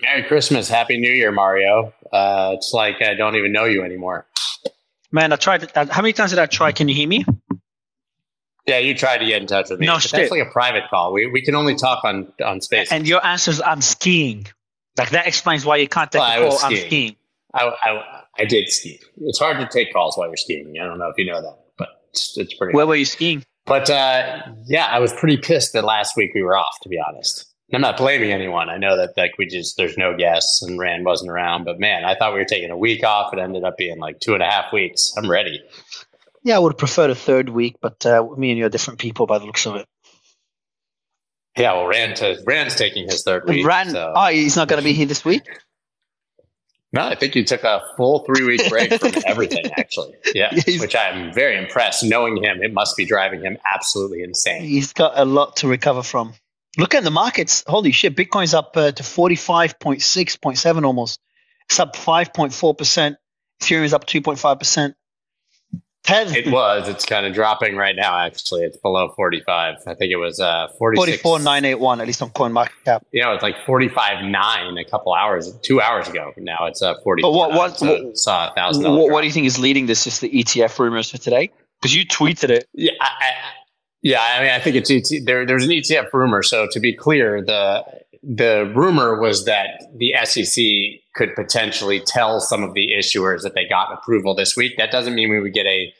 Merry Christmas, Happy New Year, Mario. Uh, it's like I don't even know you anymore. Man, I tried. Uh, how many times did I try? Can you hear me? Yeah, you tried to get in touch with me. No, but that's like a private call. We we can only talk on on space. And your answer is I'm skiing. Like that explains why you can't take Well, a call. I'm skiing. skiing. I, I I did ski. It's hard to take calls while you're skiing. I don't know if you know that, but it's, it's pretty. Where were you skiing? But uh, yeah, I was pretty pissed that last week we were off. To be honest, I'm not blaming anyone. I know that like we just there's no guests and Ran wasn't around. But man, I thought we were taking a week off. It ended up being like two and a half weeks. I'm ready. Yeah, I would have preferred a third week, but uh, me and you are different people by the looks of it. Yeah, well, Ran to, Ran's taking his third week. Ran, so- oh, he's not going to be here this week. No, I think you took a full three week break from everything, actually. Yeah, He's- which I'm very impressed. Knowing him, it must be driving him absolutely insane. He's got a lot to recover from. Look at the markets. Holy shit. Bitcoin's up uh, to 45.6, 0.7 almost. It's up 5.4%. Ethereum is up 2.5%. Tether, It was. It's kind of dropping right now, actually. It's below 45. I think it was uh, 46. 44981, at least on CoinMarketCap. You know, it's like 45.9 a couple hours, two hours ago. Now it's uh, 40. But what- what- so it saw a What, what do you think is leading this? Just the ETF rumors for today? Because you tweeted it. Yeah, I, I, yeah. I mean, I think it's ET, there. There's an ETF rumor. So to be clear, the the rumor was that the SEC could potentially tell some of the issuers that they got approval this week. That doesn't mean we would get a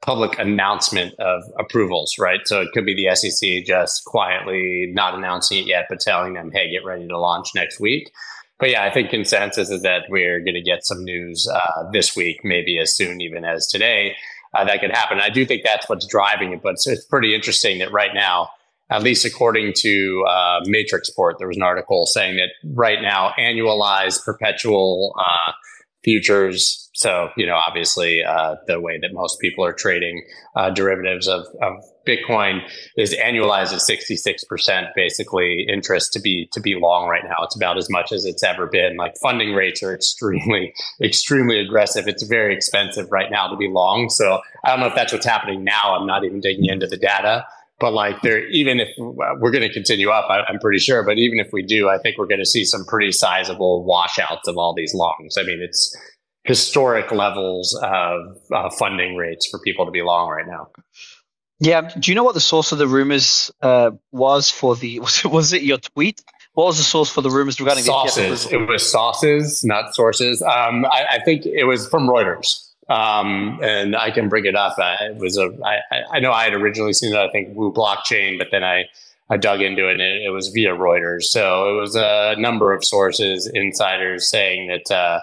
public announcement of approvals, right? So it could be the SEC just quietly not announcing it yet, but telling them, "Hey, get ready to launch next week." But yeah, I think consensus is that we're going to get some news uh, this week, maybe as soon even as today uh, that could happen. I do think that's what's driving it, but it's, it's pretty interesting that right now, at least according to uh, Matrixport, there was an article saying that right now, annualized perpetual uh, futures. So, you know, obviously, uh, the way that most people are trading uh, derivatives of, of Bitcoin is annualized at 66% basically interest to be to be long right now. It's about as much as it's ever been. Like funding rates are extremely, extremely aggressive. It's very expensive right now to be long. So I don't know if that's what's happening now. I'm not even digging into the data. But like there, even if we're going to continue up, I, I'm pretty sure. But even if we do, I think we're going to see some pretty sizable washouts of all these longs. I mean, it's historic levels of uh, funding rates for people to be long right now. Yeah. Do you know what the source of the rumors uh, was for the? Was it, was it your tweet? What was the source for the rumors regarding sauces. the? It was sauces, not sources. Um, I, I think it was from Reuters. Um, and I can bring it up. Uh, it was a. I, I- I know I had originally seen it. I think Wu Blockchain, but then I I dug into it and it, it was via Reuters. So it was a number of sources, insiders saying that uh,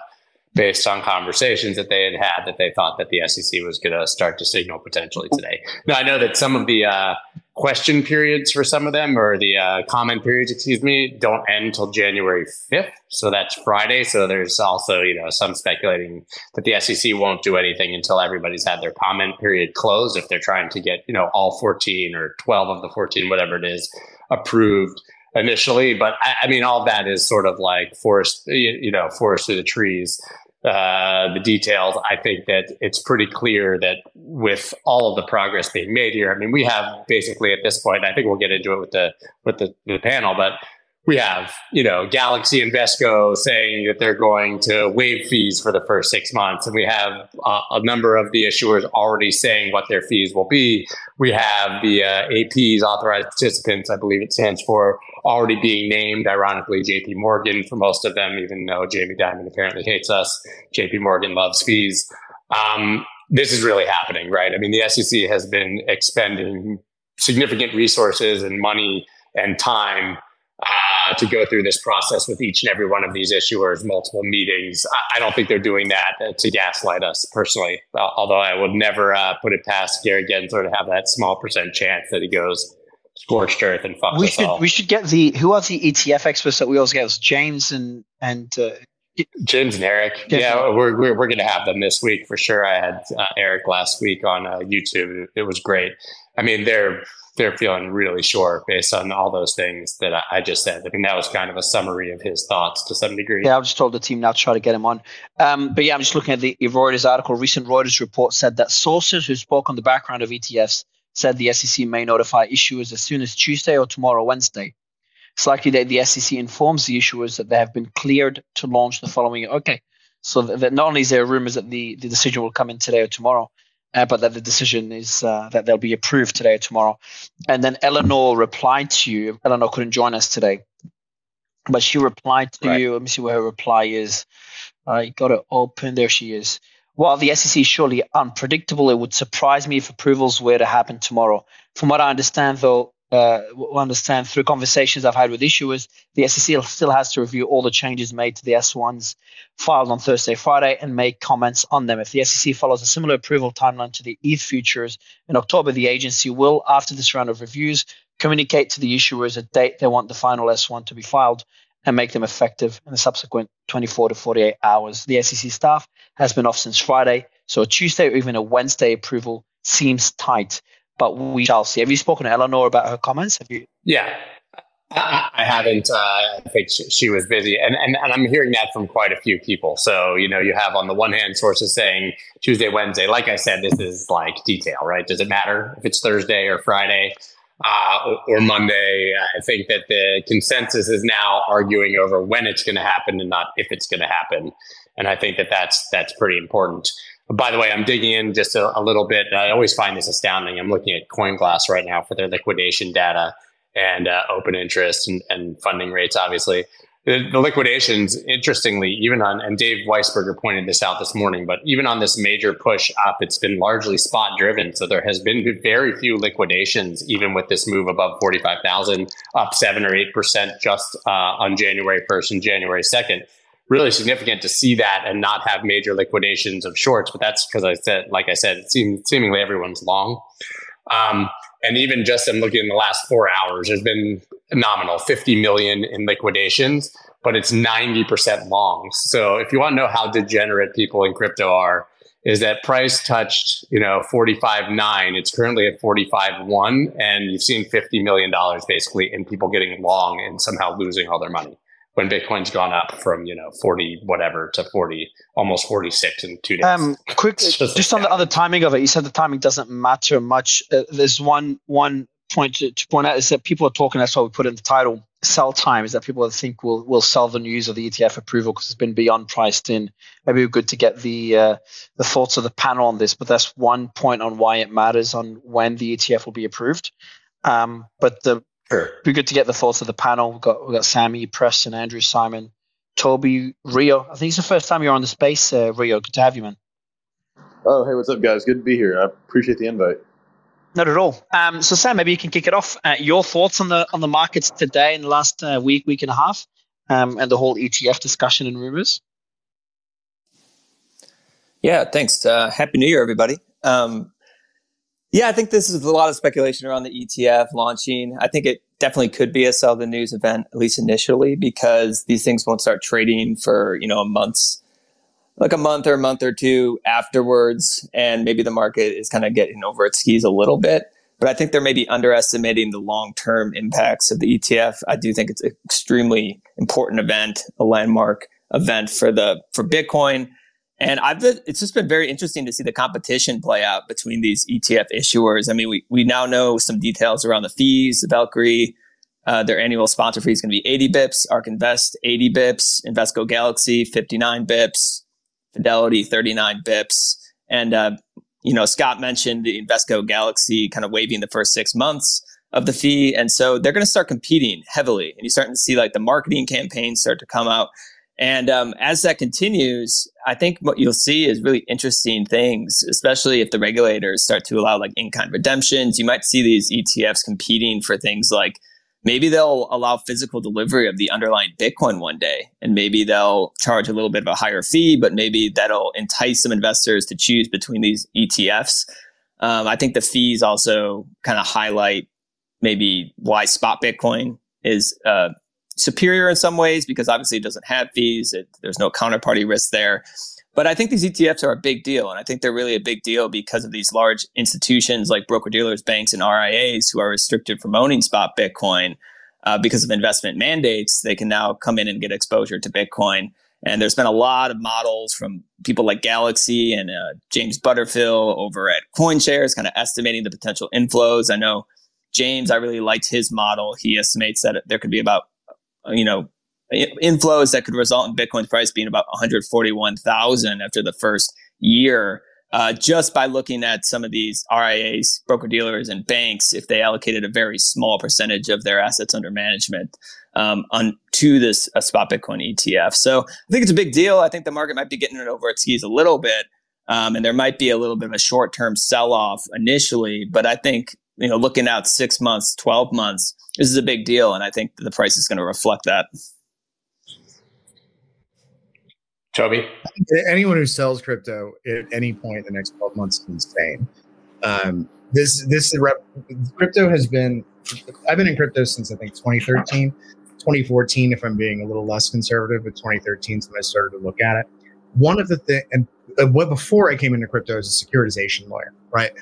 based on conversations that they had had, that they thought that the SEC was going to start to signal potentially today. Now I know that some of the uh, question periods for some of them, or the uh, comment periods, excuse me, don't end until January 5th. So that's Friday. So there's also, you know, some speculating that the SEC won't do anything until everybody's had their comment period closed if they're trying to get, you know, all 14 or 12 of the 14, whatever it is, approved initially. But I, I mean, all that is sort of like forest, you, you know, forest through the trees uh, the details, I think that it's pretty clear that with all of the progress being made here, I mean, we have basically at this point, I think we'll get into it with the with the, the panel, but we have, you know, Galaxy and Invesco saying that they're going to waive fees for the first six months. And we have uh, a number of the issuers already saying what their fees will be. We have the uh, APs, authorized participants, I believe it stands for, already being named. Ironically, JP Morgan for most of them, even though Jamie Dimon apparently hates us. JP Morgan loves fees. Um, this is really happening, right? I mean, the SEC has been expending significant resources and money and time uh, to go through this process with each and every one of these issuers, multiple meetings. I, I don't think they're doing that uh, to gaslight us personally, uh, although I would never uh, put it past Gary Gensler to have that small percent chance that he goes scorched earth and fucks We us should all. we should get the who are the ETF experts that we always get? It was James and and uh, James and Eric. Yeah, we're, we're, we're going to have them this week for sure. I had uh, Eric last week on uh, YouTube. It was great. I mean, they're they're feeling really sure based on all those things that I, I just said. I mean, that was kind of a summary of his thoughts to some degree. Yeah, I've just told the team now to try to get him on. Um, but yeah, I'm just looking at the Reuters article. Recent Reuters report said that sources who spoke on the background of ETFs said the SEC may notify issuers as soon as Tuesday or tomorrow, Wednesday. it's likely that the SEC informs the issuers that they have been cleared to launch the following. Okay, so that not only is there rumors that the, the decision will come in today or tomorrow, uh, but that the decision is uh, that they'll be approved today or tomorrow. And then Eleanor replied to you. Eleanor couldn't join us today, but she replied to right. you. Let me see where her reply is. I got it open. There she is. While the SEC is surely unpredictable, it would surprise me if approvals were to happen tomorrow. From what I understand, though, uh, understand through conversations I've had with issuers, the SEC still has to review all the changes made to the S1s filed on Thursday, Friday, and make comments on them. If the SEC follows a similar approval timeline to the ETH futures in October, the agency will, after this round of reviews, communicate to the issuers a date they want the final S1 to be filed and make them effective in the subsequent 24 to 48 hours. The SEC staff has been off since Friday, so a Tuesday or even a Wednesday approval seems tight but we shall see. Have you spoken to Eleanor about her comments? Have you? Yeah, I, haven't. Uh, I think she, she, was busy, and, and and I'm hearing that from quite a few people. So you know, you have on the one hand sources saying Tuesday, Wednesday. Like I said, this is like detail, right? Does it matter if it's Thursday or Friday? Uh, or, Monday. I think that the consensus is now arguing over when it's going to happen and not if it's going to happen. And I think that that's that's pretty important. By the way, I'm digging in just a, a little bit. I always find this astounding. I'm looking at CoinGlass right now for their liquidation data and uh, open interest and, and, funding rates, obviously. The, the, liquidations, interestingly, even on, and Dave Weisberger pointed this out this morning, but even on this major push up, it's been largely spot driven. So there has been very few liquidations, even with this move above 45,000, up seven or 8% just uh, on January 1st and January 2nd really significant to see that and not have major liquidations of shorts. But that's because I said, like I said, it seems seemingly everyone's long. Um, and even just in looking in the last four hours, there's been nominal 50 million in liquidations, but it's 90% long. So if you want to know how degenerate people in crypto are, is that price touched, you know, 45.9. It's currently at 45.1. And you've seen $50 million basically in people getting long and somehow losing all their money when Bitcoin's gone up from you know forty whatever to forty, almost forty six in two days. Um, quick, just, just on the other timing of it, you said the timing doesn't matter much. Uh, there's one one point to, to, point out is that people are talking. That's why we put in the title. Sell time is that people think will will sell the news of the ETF approval because it's been beyond priced in. Maybe we're good to get the uh, the thoughts of the panel on this, but that's one point on why it matters on when the ETF will be approved. Um, but the Sure. Be good to get the thoughts of the panel. We've got, we've got Sammy, Preston, Andrew, Simon, Toby, Rio. I think it's the first time you're on the space, uh, Rio. Good to have you, man. Oh, hey, what's up, guys? Good to be here. I appreciate the invite. Not at all. Um, so, Sam, maybe you can kick it off. Uh, your thoughts on the on the markets today in the last uh, week, week and a half, um, and the whole ETF discussion and rumors. Yeah, thanks. Uh, Happy New Year, everybody. Um, yeah, I think this is a lot of speculation around the ETF launching. I think it definitely could be a sell the news event, at least initially, because these things won't start trading for, you know, a month's like a month or a month or two afterwards. And maybe the market is kind of getting over its skis a little bit. But I think they're maybe underestimating the long term impacts of the ETF. I do think it's an extremely important event, a landmark event for the for Bitcoin and I've been, it's just been very interesting to see the competition play out between these ETF issuers. I mean, we, we now know some details around the fees. the Valkyrie, uh, their annual sponsor fee is going to be 80 bips. ARK Invest, 80 bips. Invesco Galaxy, 59 bips. Fidelity, 39 bips. And, uh, you know, Scott mentioned the Invesco Galaxy kind of waiving the first six months of the fee. And so they're going to start competing heavily. And you're starting to see like the marketing campaigns start to come out. And um, as that continues, I think what you'll see is really interesting things, especially if the regulators start to allow like in kind redemptions. You might see these ETFs competing for things like maybe they'll allow physical delivery of the underlying Bitcoin one day, and maybe they'll charge a little bit of a higher fee, but maybe that'll entice some investors to choose between these ETFs. Um, I think the fees also kind of highlight maybe why spot Bitcoin is uh, superior in some ways because obviously it doesn't have fees. It, there's no counterparty risk there. But I think these ETFs are a big deal. And I think they're really a big deal because of these large institutions like broker dealers, banks, and RIAs who are restricted from owning spot Bitcoin uh, because of investment mandates. They can now come in and get exposure to Bitcoin. And there's been a lot of models from people like Galaxy and uh, James Butterfill over at CoinShares, kind of estimating the potential inflows. I know James, I really liked his model. He estimates that there could be about you know, inflows that could result in Bitcoin's price being about 141,000 after the first year. Uh, just by looking at some of these RIAs, broker dealers, and banks, if they allocated a very small percentage of their assets under management um, on to this a spot Bitcoin ETF. So I think it's a big deal. I think the market might be getting it over its skis a little bit, um, and there might be a little bit of a short term sell off initially. But I think you know, looking out six months, twelve months, this is a big deal, and I think the price is going to reflect that. Toby? Anyone who sells crypto at any point in the next 12 months is insane. Um, this this crypto has been I've been in crypto since I think 2013, 2014 if I'm being a little less conservative, but 2013 is when I started to look at it. One of the things, and uh, what before I came into crypto as a securitization lawyer, right?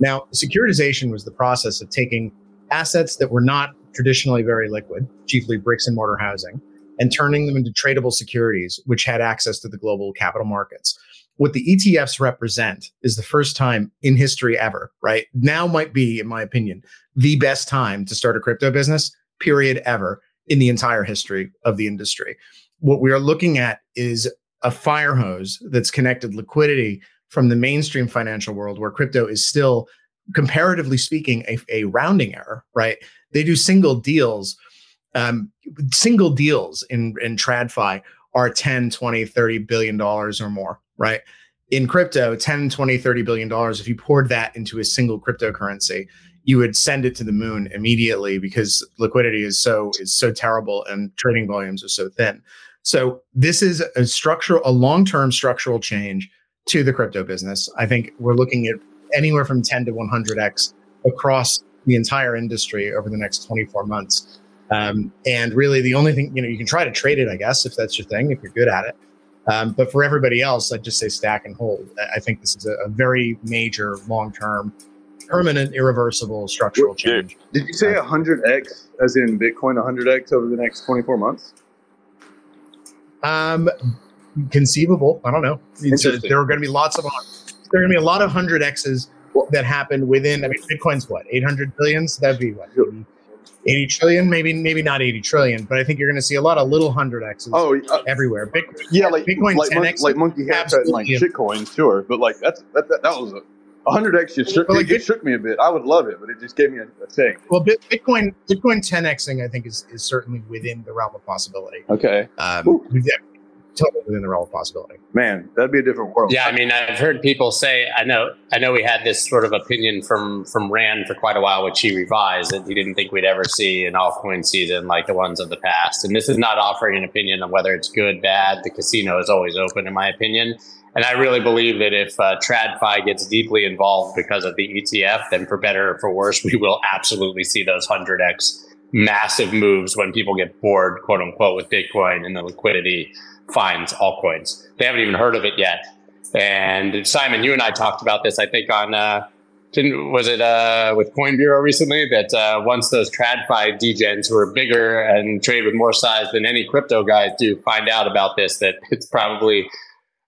Now, securitization was the process of taking assets that were not traditionally very liquid, chiefly bricks and mortar housing, and turning them into tradable securities, which had access to the global capital markets. What the ETFs represent is the first time in history ever, right? Now might be, in my opinion, the best time to start a crypto business, period, ever in the entire history of the industry. What we are looking at is a fire hose that's connected liquidity from the mainstream financial world, where crypto is still, comparatively speaking, a, a rounding error, right? They do single deals um, single deals in in TradFi are 10, 20, 30 billion dollars or more, right? In crypto, 10, 20, 30 billion dollars, if you poured that into a single cryptocurrency, you would send it to the moon immediately because liquidity is so is so terrible and trading volumes are so thin. So this is a structural, a long-term structural change to the crypto business. I think we're looking at anywhere from 10 to 100x across the entire industry over the next 24 months. Um, and really, the only thing, you know, you can try to trade it, I guess, if that's your thing, if you're good at it. Um, but for everybody else, I'd just say stack and hold. I think this is a, a very major, long term, permanent, irreversible structural change. Did you say 100x, as in Bitcoin 100x over the next 24 months? Um, conceivable. I don't know. So there are going to be lots of there are going to be a lot of 100x's that happen within. I mean, Bitcoin's what 800 billions. That'd be what 80 trillion, maybe maybe not 80 trillion, but I think you're going to see a lot of little hundred x's oh, uh, everywhere. Bitcoin, yeah, like Bitcoin like, 10x, like monkey like shitcoin, sure, but like that's that, that, that was a 100x just shook, like, it, shook me a bit. I would love it, but it just gave me a, a thing. Well, Bitcoin Bitcoin 10xing I think is, is certainly within the realm of possibility. Okay. Um, totally within the realm of possibility. Man, that'd be a different world. Yeah, I mean, I've heard people say. I know, I know, we had this sort of opinion from from Ran for quite a while, which he revised that he didn't think we'd ever see an altcoin season like the ones of the past. And this is not offering an opinion on whether it's good, bad. The casino is always open, in my opinion. And I really believe that if uh, TradFi gets deeply involved because of the ETF, then for better or for worse, we will absolutely see those 100x massive moves when people get bored, quote unquote, with Bitcoin and the liquidity finds altcoins. They haven't even heard of it yet. And Simon, you and I talked about this, I think, on uh, was it uh, with Coin Bureau recently that uh, once those TradFi degens who are bigger and trade with more size than any crypto guys do find out about this, that it's probably,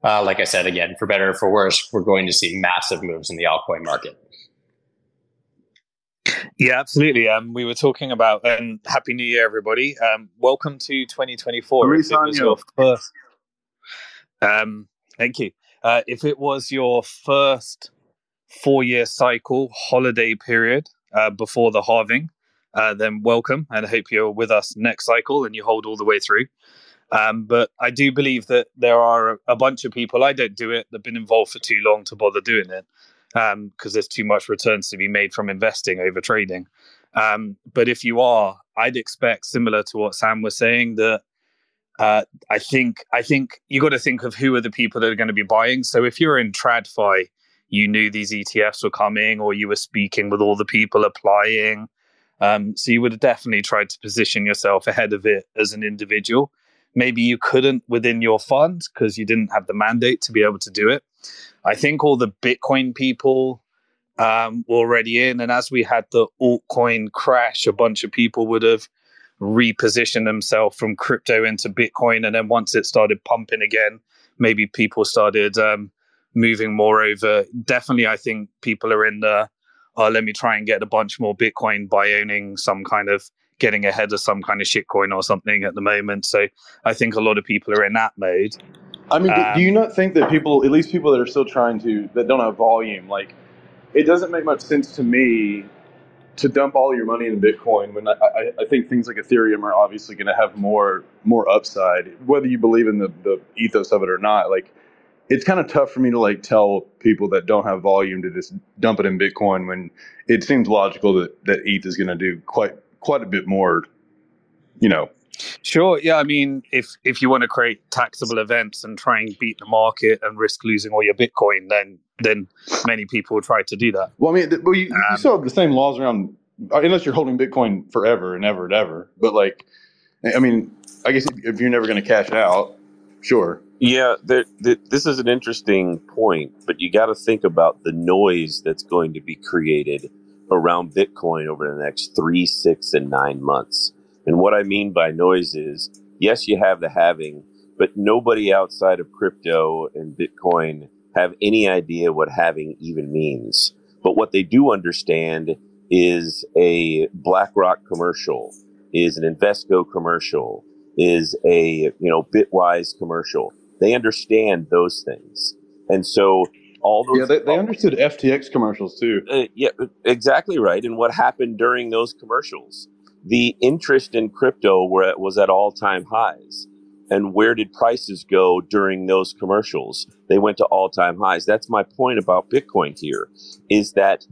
uh, like I said again, for better or for worse, we're going to see massive moves in the altcoin market. Yeah, absolutely. Um, we were talking about um, Happy New Year, everybody. Um, welcome to 2024. If it was your first, um, thank you. Uh, if it was your first four-year cycle holiday period uh, before the halving, uh, then welcome, and I hope you're with us next cycle and you hold all the way through. Um, but I do believe that there are a bunch of people. I don't do it. They've been involved for too long to bother doing it because um, there's too much returns to be made from investing over trading. Um, but if you are, I'd expect similar to what Sam was saying that uh, I think I think you got to think of who are the people that are going to be buying. So if you're in TradFi, you knew these ETFs were coming, or you were speaking with all the people applying. Um, so you would have definitely tried to position yourself ahead of it as an individual. Maybe you couldn't within your fund because you didn't have the mandate to be able to do it. I think all the Bitcoin people um, were already in. And as we had the altcoin crash, a bunch of people would have repositioned themselves from crypto into Bitcoin. And then once it started pumping again, maybe people started um, moving more over. Definitely, I think people are in the, oh, let me try and get a bunch more Bitcoin by owning some kind of getting ahead of some kind of shitcoin or something at the moment. So I think a lot of people are in that mode. I mean, um, do you not think that people, at least people that are still trying to, that don't have volume, like it doesn't make much sense to me to dump all your money in Bitcoin when I, I, I think things like Ethereum are obviously going to have more more upside, whether you believe in the, the ethos of it or not. Like, it's kind of tough for me to like tell people that don't have volume to just dump it in Bitcoin when it seems logical that that ETH is going to do quite quite a bit more, you know, Sure. Yeah. I mean, if if you want to create taxable events and try and beat the market and risk losing all your Bitcoin, then then many people will try to do that. Well, I mean, well, you, um, you still have the same laws around, uh, unless you're holding Bitcoin forever and ever and ever. But like, I mean, I guess if you're never going to cash it out, sure. Yeah, there, there, this is an interesting point, but you got to think about the noise that's going to be created around Bitcoin over the next three, six, and nine months and what I mean by noise is yes, you have the halving, but nobody outside of crypto and Bitcoin have any idea what halving even means. But what they do understand is a BlackRock commercial, is an Invesco commercial, is a you know Bitwise commercial. They understand those things, and so all those. Yeah, they, they understood FTX commercials too. Uh, yeah, exactly right. And what happened during those commercials? The interest in crypto was at all time highs. And where did prices go during those commercials? They went to all time highs. That's my point about Bitcoin here is that,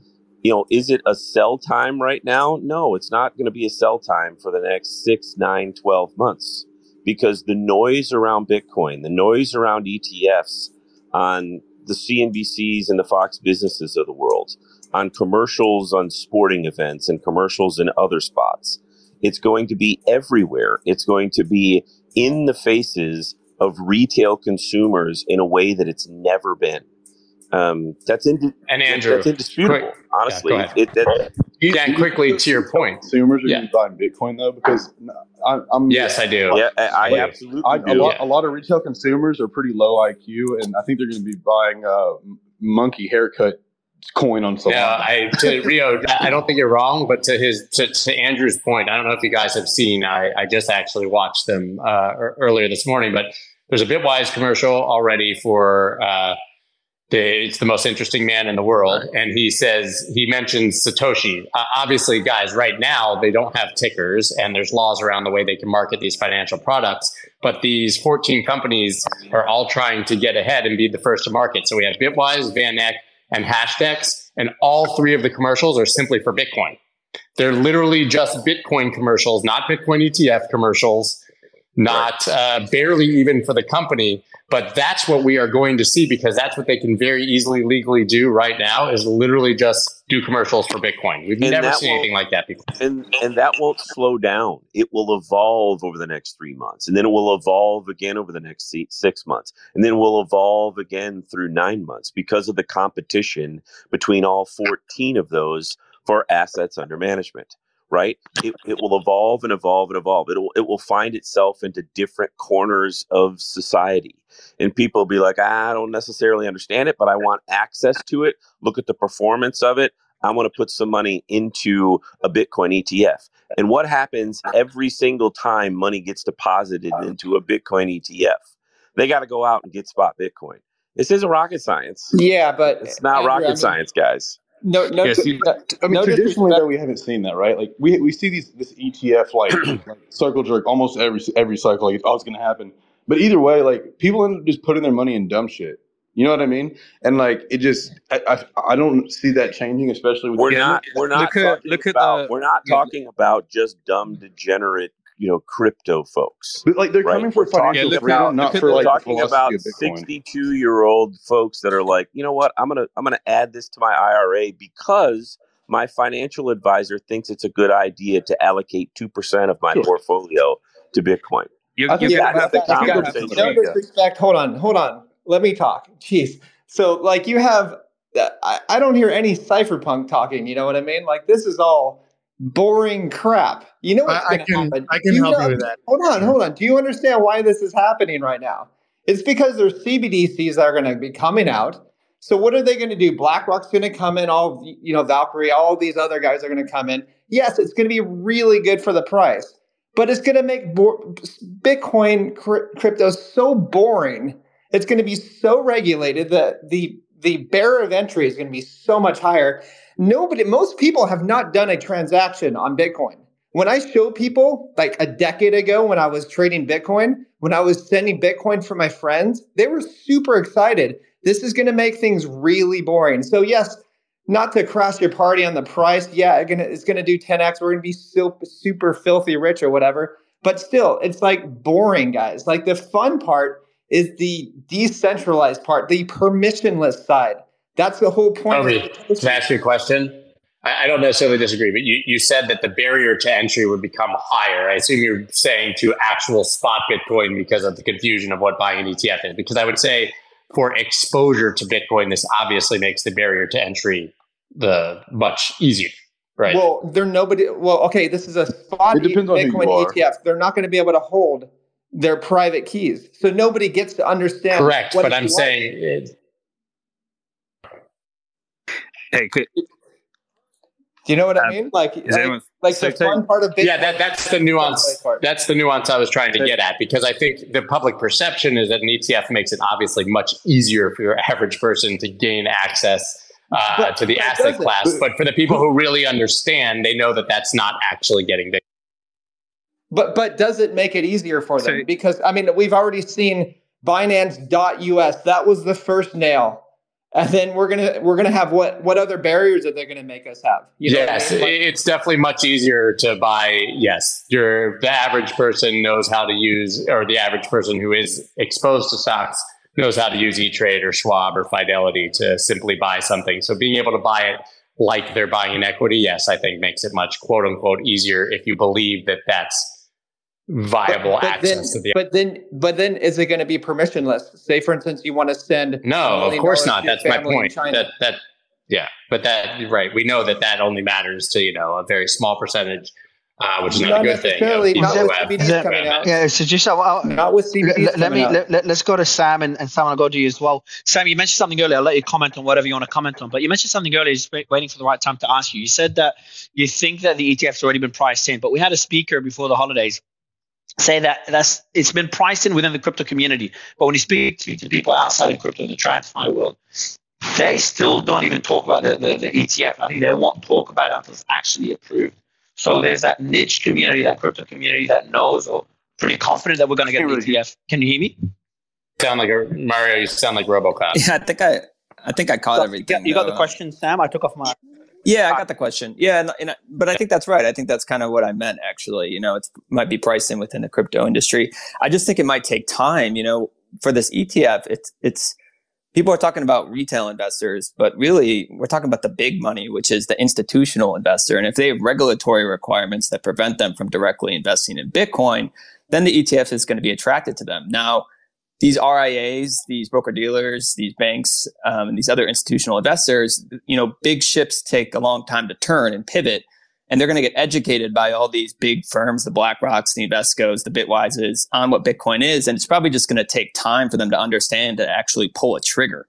you know, is it a sell time right now? No, it's not going to be a sell time for the next six, nine, 12 months because the noise around Bitcoin, the noise around ETFs on the CNBCs and the Fox businesses of the world, on commercials on sporting events and commercials in other spots. It's going to be everywhere. It's going to be in the faces of retail consumers in a way that it's never been. Um, that's in, and Andrew, that's indisputable. Quick, honestly, yeah, it, that, you, Dan, quickly to your point, consumers are yeah. buying Bitcoin though because I'm, I'm yes, I do. Yeah, I, I absolutely I, do. A lot, a lot, of retail consumers are pretty low IQ, and I think they're going to be buying uh, monkey haircut coin on Solana. Yeah, I to Rio, I don't think you're wrong, but to his to, to, Andrew's point, I don't know if you guys have seen. I, I just actually watched them uh, earlier this morning, but there's a Bitwise commercial already for. Uh, the, it's the most interesting man in the world, and he says he mentions Satoshi. Uh, obviously, guys, right now they don't have tickers, and there's laws around the way they can market these financial products. But these 14 companies are all trying to get ahead and be the first to market. So we have Bitwise, VanEck, and hashtags. and all three of the commercials are simply for Bitcoin. They're literally just Bitcoin commercials, not Bitcoin ETF commercials, not uh, barely even for the company. But that's what we are going to see because that's what they can very easily legally do right now is literally just do commercials for Bitcoin. We've and never seen anything like that before. And and that won't slow down. It will evolve over the next three months, and then it will evolve again over the next six months, and then it will evolve again through nine months because of the competition between all fourteen of those for assets under management right? It, it will evolve and evolve and evolve. It will, it will find itself into different corners of society. And people will be like, ah, I don't necessarily understand it, but I want access to it. Look at the performance of it. I want to put some money into a Bitcoin ETF. And what happens every single time money gets deposited into a Bitcoin ETF? They got to go out and get spot Bitcoin. This isn't rocket science. Yeah, but it's not Andrew, rocket I mean, science, guys no, no. Yes, you, I mean, no traditionally though, we haven't seen that, right? Like we we see these this ETF like, like circle jerk almost every every cycle. Like, oh, it's going to happen. But either way, like people end up just putting their money in dumb shit. You know what I mean? And like it just, I, I, I don't see that changing, especially with we're not we're not look at, look about, at the, we're not talking about just dumb degenerate you know crypto folks. But like they're right? coming for financial yeah, freedom, not for like talking about sixty-two year old folks that are like, you know what, I'm gonna I'm gonna add this to my IRA because my financial advisor thinks it's a good idea to allocate two percent of my sure. portfolio to Bitcoin. You, you, you gotta have the conversation. No. Hold on, hold on. Let me talk. Jeez. So like you have uh, I, I don't hear any cypherpunk talking, you know what I mean? Like this is all boring crap. You know what's going to happen? I can help know, you with that. Hold on, hold on. Do you understand why this is happening right now? It's because there's CBDCs that are going to be coming out. So what are they going to do? BlackRock's going to come in. All you know, Valkyrie, all these other guys are going to come in. yes, it's going to be really good for the price, but it's going to make bo- Bitcoin crypto so boring. It's going to be so regulated that the the barrier of entry is going to be so much higher. Nobody, most people have not done a transaction on Bitcoin. When I show people, like a decade ago, when I was trading Bitcoin, when I was sending Bitcoin for my friends, they were super excited. This is going to make things really boring. So yes, not to crash your party on the price. Yeah, it's going to do 10x. We're going to be so, super filthy rich or whatever. But still, it's like boring, guys. Like the fun part is the decentralized part, the permissionless side. That's the whole point. Toby, to ask you a question, I, I don't necessarily disagree, but you, you said that the barrier to entry would become higher. I assume you're saying to actual spot Bitcoin because of the confusion of what buying an ETF is. Because I would say for exposure to Bitcoin, this obviously makes the barrier to entry the much easier. Right. Well, they're nobody. Well, okay, this is a spot Bitcoin ETF. They're not going to be able to hold their private keys, so nobody gets to understand. Correct, but I'm saying. It, hey, could, do you know what um, I mean? Like, like, anyone, like so the fun part of Bitcoin. Yeah, that, that's the nuance. That's the nuance I was trying to get at because I think the public perception is that an ETF makes it obviously much easier for your average person to gain access uh, but, to the asset class. But for the people who really understand, they know that that's not actually getting big. But but does it make it easier for them? So, because I mean, we've already seen Binance.us. That was the first nail and then we're gonna we're gonna have what what other barriers are they gonna make us have? You know yes, I mean? like, it's definitely much easier to buy. Yes, your the average person knows how to use, or the average person who is exposed to stocks knows how to use E Trade or Schwab or Fidelity to simply buy something. So being able to buy it like they're buying an equity, yes, I think makes it much quote unquote easier if you believe that that's viable but, but access then, to the but then but then is it going to be permissionless say for instance you want to send no of course not that's my point that that yeah but that right we know that that only matters to you know a very small percentage uh, which is not, not a good thing. Not with CBDs coming out. Yeah, so just uh, not with CBDs let, let me let, let, us go to Sam and, and Sam. I'll go to you as well. Sam, you mentioned something earlier. I'll let you comment on whatever you want to comment on. But you mentioned something earlier. Just waiting for the right time to ask you. You said that you think that the ETF's already been priced in, but we had a speaker before the holidays say that that's it's been priced in within the crypto community. But when you speak to to people outside of crypto in the TradFi world, they still don't even talk about the, the, the ETF. I think they won't talk about it until it's actually approved. So there's that niche community, that crypto community that knows or pretty confident that we're going to get an ETF. Can you hear me? Sound like a Mario. You sound like RoboCop. Yeah, I think I, I think I caught so everything. You got, you got the question, Sam. I took off my yeah, I got the question. Yeah, and, and, but I think that's right. I think that's kind of what I meant. Actually, you know, it might be priced in within the crypto industry. I just think it might take time. You know, for this ETF, it's it's people are talking about retail investors, but really we're talking about the big money, which is the institutional investor. And if they have regulatory requirements that prevent them from directly investing in Bitcoin, then the ETF is going to be attracted to them. Now, these RIAs, these broker dealers, these banks, um, and these other institutional investors, you know, big ships take a long time to turn and pivot, and they're going to get educated by all these big firms, the BlackRocks, the Invescos, the Bitwises, on what Bitcoin is, and it's probably just going to take time for them to understand to actually pull a trigger.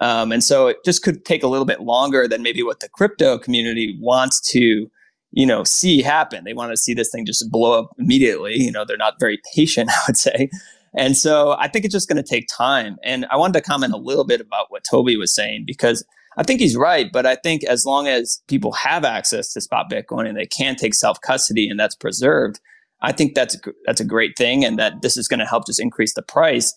Um, and so it just could take a little bit longer than maybe what the crypto community wants to you know see happen. They want to see this thing just blow up immediately. You know they're not very patient i would say and so I think it's just going to take time. And I wanted to comment a little bit about what Toby was saying because I think he's right. But I think as long as people have access to spot Bitcoin and they can take self custody and that's preserved, I think that's that's a great thing, and that this is going to help just increase the price.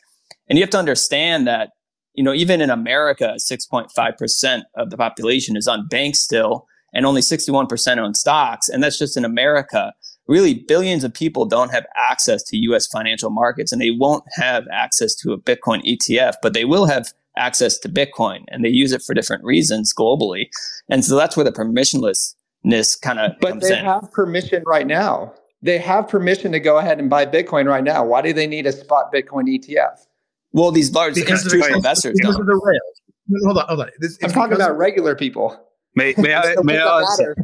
And you have to understand that you know even in America, six point five percent of the population is on unbanked still, and only sixty one percent own stocks, and that's just in America really billions of people don't have access to US financial markets and they won't have access to a Bitcoin ETF, but they will have access to Bitcoin and they use it for different reasons globally. And so that's where the permissionlessness kind of But they in. have permission right now. They have permission to go ahead and buy Bitcoin right now. Why do they need a spot Bitcoin ETF? Well, these large because institutional investors because don't. Of the rails. Hold on, hold on. This, I'm talking about regular people. May, may I, may I answer?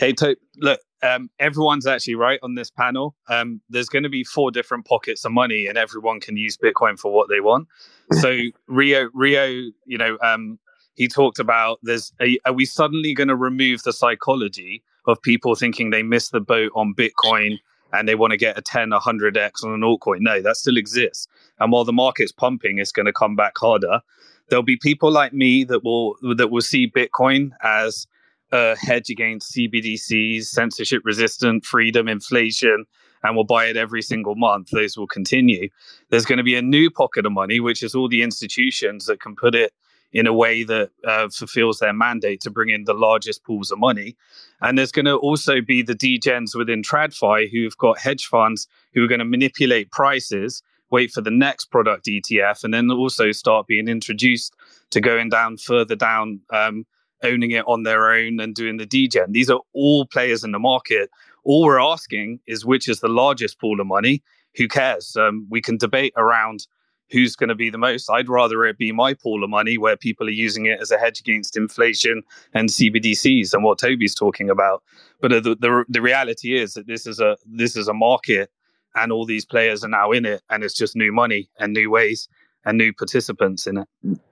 Hey, to, look, um, everyone's actually right on this panel. Um, there's going to be four different pockets of money, and everyone can use Bitcoin for what they want. So Rio, Rio, you know, um, he talked about there's are we suddenly going to remove the psychology of people thinking they missed the boat on Bitcoin and they want to get a 10, 100x on an altcoin. No, that still exists. And while the market's pumping, it's going to come back harder. There'll be people like me that will that will see Bitcoin as a hedge against CBDCs, censorship resistant, freedom, inflation, and we'll buy it every single month. Those will continue. There's going to be a new pocket of money, which is all the institutions that can put it in a way that uh, fulfills their mandate to bring in the largest pools of money. And there's going to also be the degens within TradFi who've got hedge funds who are going to manipulate prices, wait for the next product ETF, and then also start being introduced to going down further down, um, owning it on their own and doing the degen. These are all players in the market. All we're asking is which is the largest pool of money. Who cares? Um, we can debate around who's going to be the most. I'd rather it be my pool of money where people are using it as a hedge against inflation and CBDCs and what Toby's talking about. But the, the, the reality is that this is a this is a market and all these players are now in it and it's just new money and new ways and new participants in it.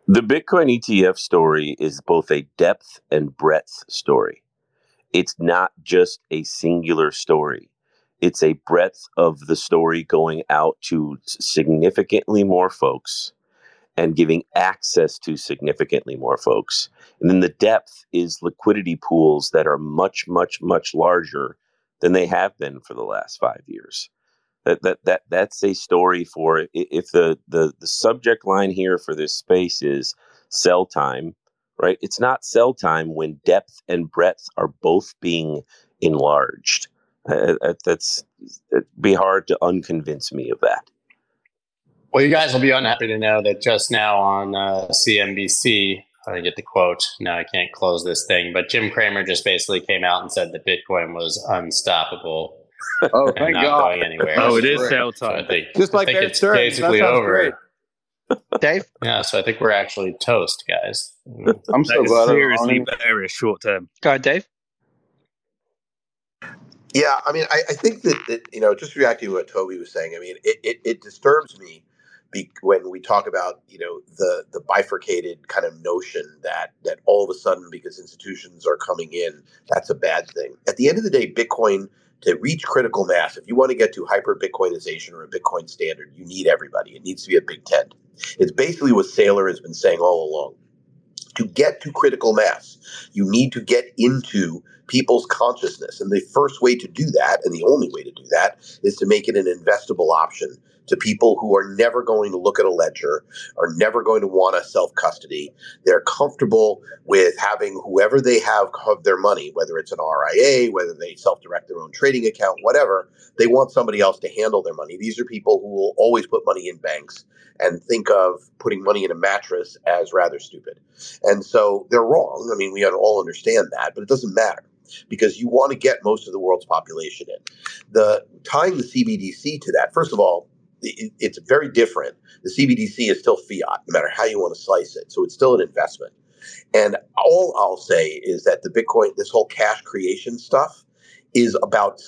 The Bitcoin ETF story is both a depth and breadth story. It's not just a singular story it's a breadth of the story going out to significantly more folks and giving access to significantly more folks. And then the depth is liquidity pools that are much, much, much larger than they have been for the last five years. That that that that's a story for if the the the subject line here for this space is sell time, right? It's not sell time when depth and breadth are both being enlarged. Uh, that's it'd be hard to unconvince me of that. Well, you guys will be unhappy to know that just now on uh, CNBC, I get the quote. Now I can't close this thing, but Jim Cramer just basically came out and said that Bitcoin was unstoppable. Oh, thank not God! Going anywhere. Oh, it is sell time. So think, Just like I think it's Stearns. basically that over. great. Dave? Yeah, so I think we're actually toast, guys. I'm so glad. I don't seriously own bearish short term. Go ahead, Dave. Yeah, I mean, I, I think that, that you know, just reacting to what Toby was saying. I mean, it, it, it disturbs me be, when we talk about you know the the bifurcated kind of notion that that all of a sudden because institutions are coming in, that's a bad thing. At the end of the day, Bitcoin to reach critical mass, if you want to get to hyper Bitcoinization or a Bitcoin standard, you need everybody. It needs to be a big tent. It's basically what Saylor has been saying all along. To get to critical mass, you need to get into people's consciousness. And the first way to do that, and the only way to do that, is to make it an investable option to people who are never going to look at a ledger, are never going to want a self custody. They're comfortable with having whoever they have of their money, whether it's an RIA, whether they self direct their own trading account, whatever, they want somebody else to handle their money. These are people who will always put money in banks and think of putting money in a mattress as rather stupid. And so they're wrong. I mean, we all understand that, but it doesn't matter because you want to get most of the world's population in. The tying the CBDC to that, first of all, it's very different. The CBDC is still fiat, no matter how you want to slice it. So it's still an investment. And all I'll say is that the Bitcoin, this whole cash creation stuff, is about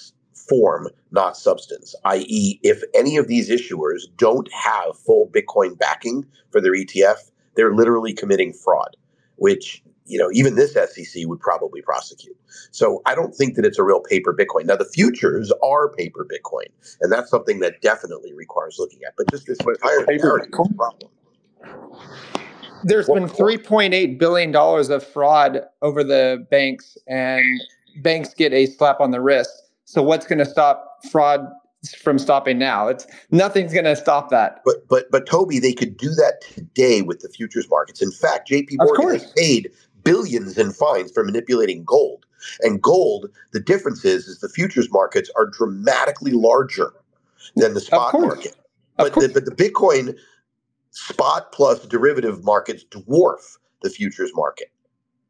form, not substance. I.e., if any of these issuers don't have full Bitcoin backing for their ETF, they're literally committing fraud, which you know even this SEC would probably prosecute. So I don't think that it's a real paper Bitcoin. Now the futures are paper Bitcoin, and that's something that definitely requires looking at. But just this entire paper narrative is a Bitcoin? problem. There's What- been 3.8 billion dollars of fraud over the banks, and banks get a slap on the wrist. So what's going to stop fraud from stopping now? It's nothing's going to stop that. But but but Toby, they could do that today with the futures markets. In fact, J.P. Of Morgan course. has paid billions in fines for manipulating gold. And gold, the difference is, is the futures markets are dramatically larger than the spot market. Of But the, but the Bitcoin spot plus derivative markets dwarf the futures market.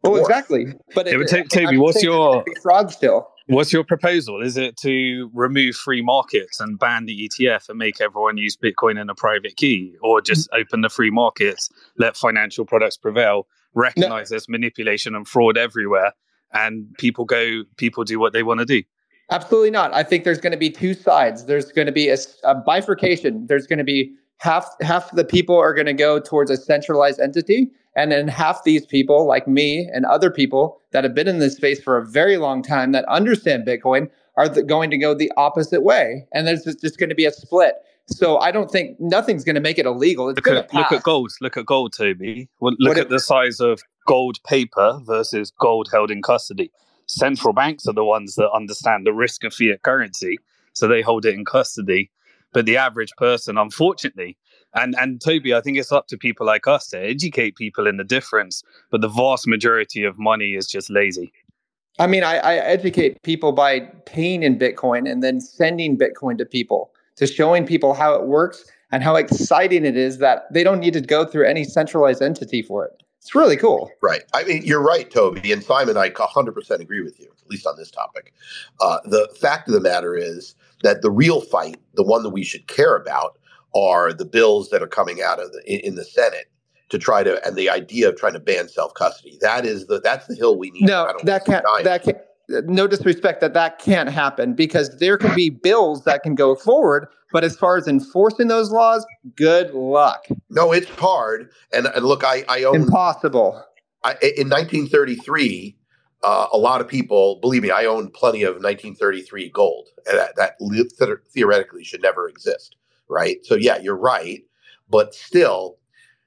Well, Dwarf. exactly. But Yeah, it, but Ta- I- Toby, I'm what's your- gonna fraud still? What's your proposal? Is it to remove free markets and ban the ETF and make everyone use Bitcoin in a private key, or just mm-hmm. open the free markets, let financial products prevail, recognize there's manipulation and fraud everywhere, and people go, people do what they want to do? Absolutely not. I think there's going to be two sides. There's going to be a bifurcation. There's going to be half half the people are going to go towards a centralized entity and then half these people like me and other people that have been in this space for a very long time that understand bitcoin are going to go the opposite way and there's just going to be a split so i don't think nothing's going to make it illegal. It's look, at, look at gold look at gold toby. Well, look what at it, the size of gold paper versus gold held in custody. Central banks are the ones that understand the risk of fiat currency so they hold it in custody. But the average person, unfortunately, and and Toby, I think it's up to people like us to educate people in the difference. But the vast majority of money is just lazy. I mean, I, I educate people by paying in Bitcoin and then sending Bitcoin to people to showing people how it works and how exciting it is that they don't need to go through any centralized entity for it. It's really cool. Right. I mean, you're right, Toby. And Simon, I 100% agree with you, at least on this topic. Uh, the fact of the matter is that the real fight, the one that we should care about, are the bills that are coming out of the, in, in the Senate to try to and the idea of trying to ban self custody. That is the that's the hill we need. No, that can't. That can't. No disrespect that that can't happen because there can be bills that can go forward, but as far as enforcing those laws, good luck. No, it's hard. And, and look, I, I own impossible. I, in 1933, uh, a lot of people, believe me, I own plenty of 1933 gold that, that theoretically should never exist, right? So, yeah, you're right. But still,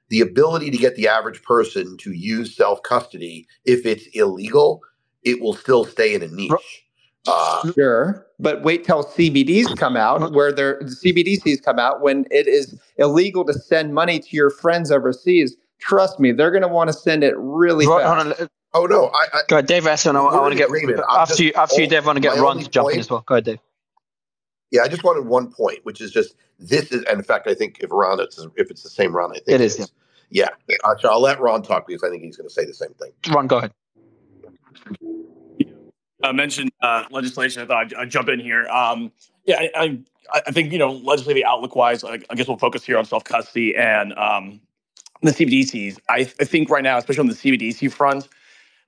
the ability to get the average person to use self custody, if it's illegal, it will still stay in a niche. Uh, sure, but wait till CBDs come out, where their CBDCs come out when it is illegal to send money to your friends overseas. Trust me, they're going to want to send it really fast. Oh no, I, I go ahead, Dave. I, I want to get after you. After you, Dave. I want to get Ron to jump point, in as well. Go ahead, Dave. Yeah, I just wanted one point, which is just this is, and in fact, I think if Ron, it's if it's the same Ron, I think it, it is. is. Yeah, yeah. I'll let Ron talk because I think he's going to say the same thing. Ron, go ahead. I uh, mentioned uh, legislation. I thought I'd, I'd, jump in here. Um, yeah, I, I, I, think you know legislative outlook wise, I, I, guess we'll focus here on self custody and um, the CBDCs. I, I think right now, especially on the CBDC front,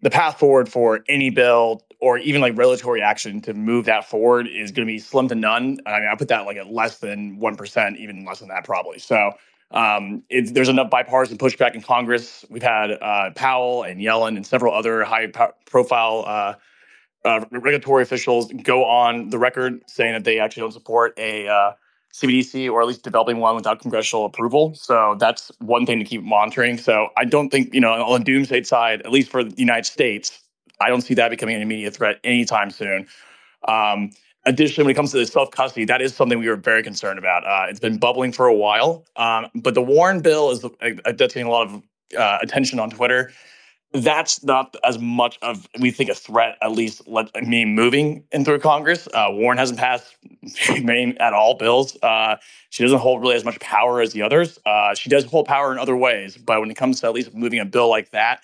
the path forward for any bill or even like regulatory action to move that forward is going to be slim to none. I mean, I put that like at less than 1%, even less than that probably. So um, there's enough bipartisan pushback in Congress. We've had uh, Powell and Yellen and several other high profile uh, uh, regulatory officials go on the record saying that they actually don't support a uh, CBDC or at least developing one without congressional approval. So that's one thing to keep monitoring. So I don't think, you know, on the doomsday side, at least for the United States, I don't see that becoming an immediate threat anytime soon. Um, additionally, when it comes to the self custody, that is something we were very concerned about. Uh, it's been bubbling for a while, um, but the Warren bill is uh, that's getting a lot of uh, attention on Twitter. That's not as much of we think a threat at least let me moving in through congress. Uh, warren hasn't passed many at all bills. Uh, she doesn't hold really as much power as the others. Uh, she does hold power in other ways but when it comes to at least moving a bill like that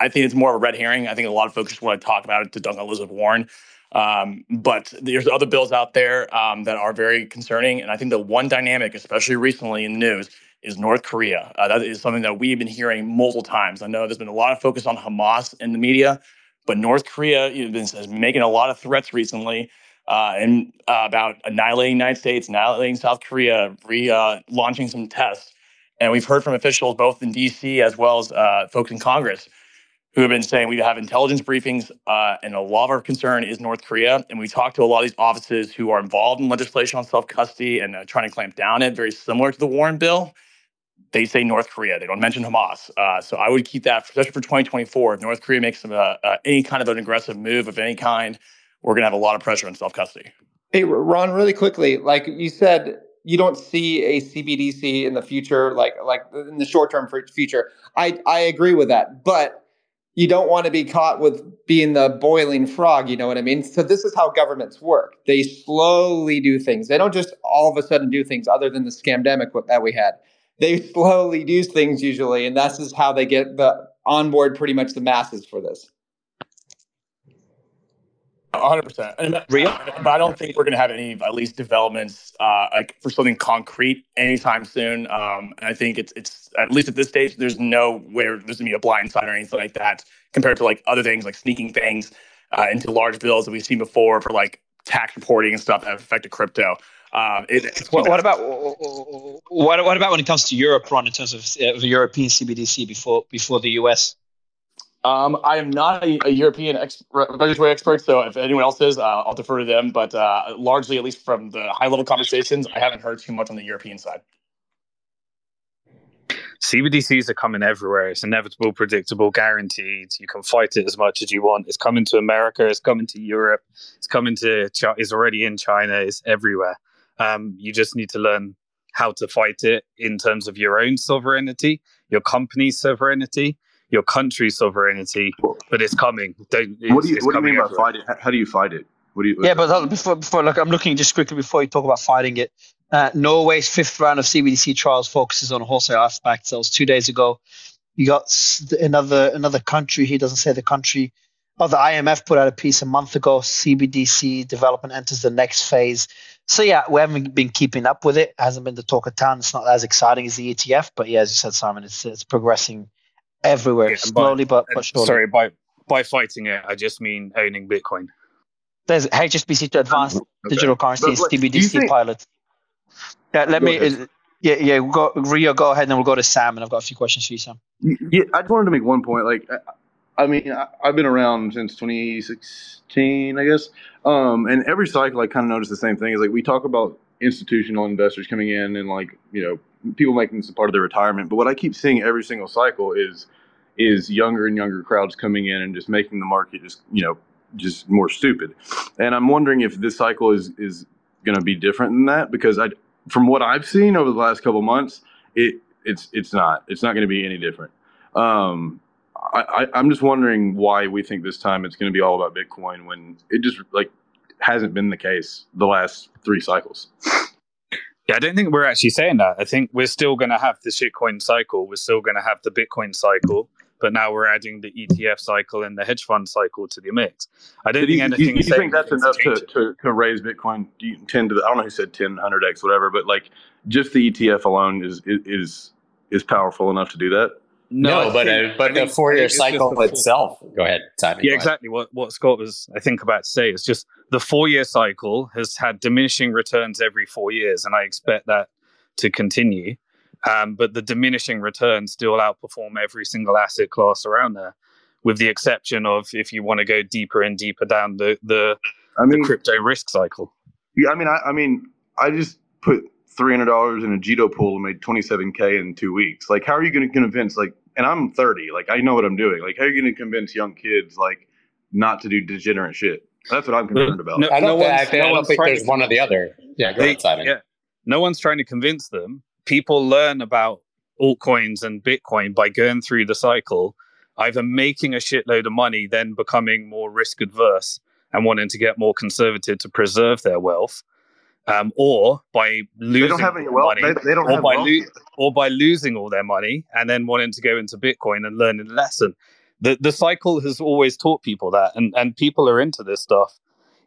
i think it's more of a red herring. I think a lot of folks just want to talk about it to dunk elizabeth warren um, but there's other bills out there um, that are very concerning and i think the one dynamic especially recently in the news is North Korea. Uh, that is something that we've been hearing multiple times. I know there's been a lot of focus on Hamas in the media, but North Korea know, is making a lot of threats recently uh, and uh, about annihilating United States, annihilating South Korea, re uh, some tests. And we've heard from officials both in D.C. as well as uh, folks in Congress who have been saying we have intelligence briefings, uh, and a lot of our concern is North Korea. And we talked to a lot of these offices who are involved in legislation on self custody and trying to clamp down it, very similar to the Warren bill they say North Korea. They don't mention Hamas. Uh, so I would keep that, especially for 2024. If North Korea makes uh, uh, any kind of an aggressive move of any kind, we're going to have a lot of pressure on self custody. Hey, Ron, really quickly, like you said, you don't see a CBDC in the future, like like in the short term future. I I agree with that, but you don't want to be caught with being the boiling frog. You know what I mean? So this is how governments work. They slowly do things. They don't just all of a sudden do things. Other than the scamdemic that we had, they slowly do things usually, and that's just how they get the onboard pretty much the masses for this. 100%. Real? But I don't think we're going to have any, at least, developments uh, like for something concrete anytime soon. Um, and I think it's, it's at least at this stage, there's no where there's going to be a blind side or anything like that compared to like other things like sneaking things uh, into large bills that we've seen before for like tax reporting and stuff that have affected crypto. uh, it, what, what, about what, what about when it comes to Europe, Ron, in terms of uh, the European CBDC before before the US? Um, I am not a, a European regulatory expert, so if anyone else is, uh, I'll defer to them. But uh, largely, at least from the high level conversations, I haven't heard too much on the European side. CBDCs are coming everywhere. It's inevitable, predictable, guaranteed. You can fight it as much as you want. It's coming to America. It's coming to Europe. It's coming to. It's already in China. It's everywhere. Um, you just need to learn how to fight it in terms of your own sovereignty, your company's sovereignty, your country's sovereignty. But it's coming. Don't, it's, what do you, what do you mean by fight it? How do you fight it? What do you? Yeah, but before, before, like, I'm looking just quickly before you talk about fighting it. Uh, Norway's fifth round of CBDC trials focuses on wholesale asset sales. Two days ago, you got another another country. He doesn't say the country. Oh, the IMF put out a piece a month ago. CBDC development enters the next phase. So yeah, we haven't been keeping up with it. it hasn't been the talk of town. It's not as exciting as the ETF, but yeah, as you said, Simon, it's it's progressing everywhere yeah, slowly but, but surely. Sorry, by by fighting it, I just mean owning Bitcoin. There's HSBC to advanced okay. digital currencies, CBDC think, pilot. Yeah, let me. Uh, yeah, yeah. We'll go, Rio, go ahead, and then we'll go to Sam, and I've got a few questions for you, Sam. Yeah, I just wanted to make one point. Like, I mean, I've been around since 2016, I guess. Um, and every cycle, I kind of notice the same thing. Is like we talk about institutional investors coming in and like you know people making this a part of their retirement. But what I keep seeing every single cycle is is younger and younger crowds coming in and just making the market just you know just more stupid. And I'm wondering if this cycle is is going to be different than that because I from what I've seen over the last couple months, it it's it's not it's not going to be any different. Um, I, I, am just wondering why we think this time it's going to be all about Bitcoin when it just like hasn't been the case the last three cycles. Yeah, I don't think we're actually saying that. I think we're still going to have the shitcoin cycle. We're still going to have the Bitcoin cycle but now we're adding the ETF cycle and the hedge fund cycle to the mix. I don't think you, anything. You, you think that's enough to, to, to, raise Bitcoin? Do you tend to? I don't know who said 10, 100x, whatever, but like just the ETF alone is is is powerful enough to do that. No, no but think, but the four year cycle itself. Go ahead, Simon. Yeah, exactly. What what Scott was I think about to say is just the four year cycle has had diminishing returns every four years, and I expect that to continue. Um, but the diminishing returns still outperform every single asset class around there, with the exception of if you want to go deeper and deeper down the the, I mean, the crypto risk cycle. Yeah, I mean, I, I mean, I just put three hundred dollars in a Jito pool and made twenty seven k in two weeks. Like, how are you going to convince? Like, and I'm thirty. Like, I know what I'm doing. Like, how are you going to convince young kids like not to do degenerate shit? That's what I'm concerned about. No, I don't, no think, I don't think there's one or the other. Yeah, go they, ahead, Simon. Yeah, no one's trying to convince them people learn about altcoins and Bitcoin by going through the cycle, either making a shitload of money, then becoming more risk adverse and wanting to get more conservative to preserve their wealth, um, or by losing they don't have any wealth. money, they, they don't or by lo- or by losing all their money and then wanting to go into Bitcoin and learning a lesson. The the cycle has always taught people that, and and people are into this stuff.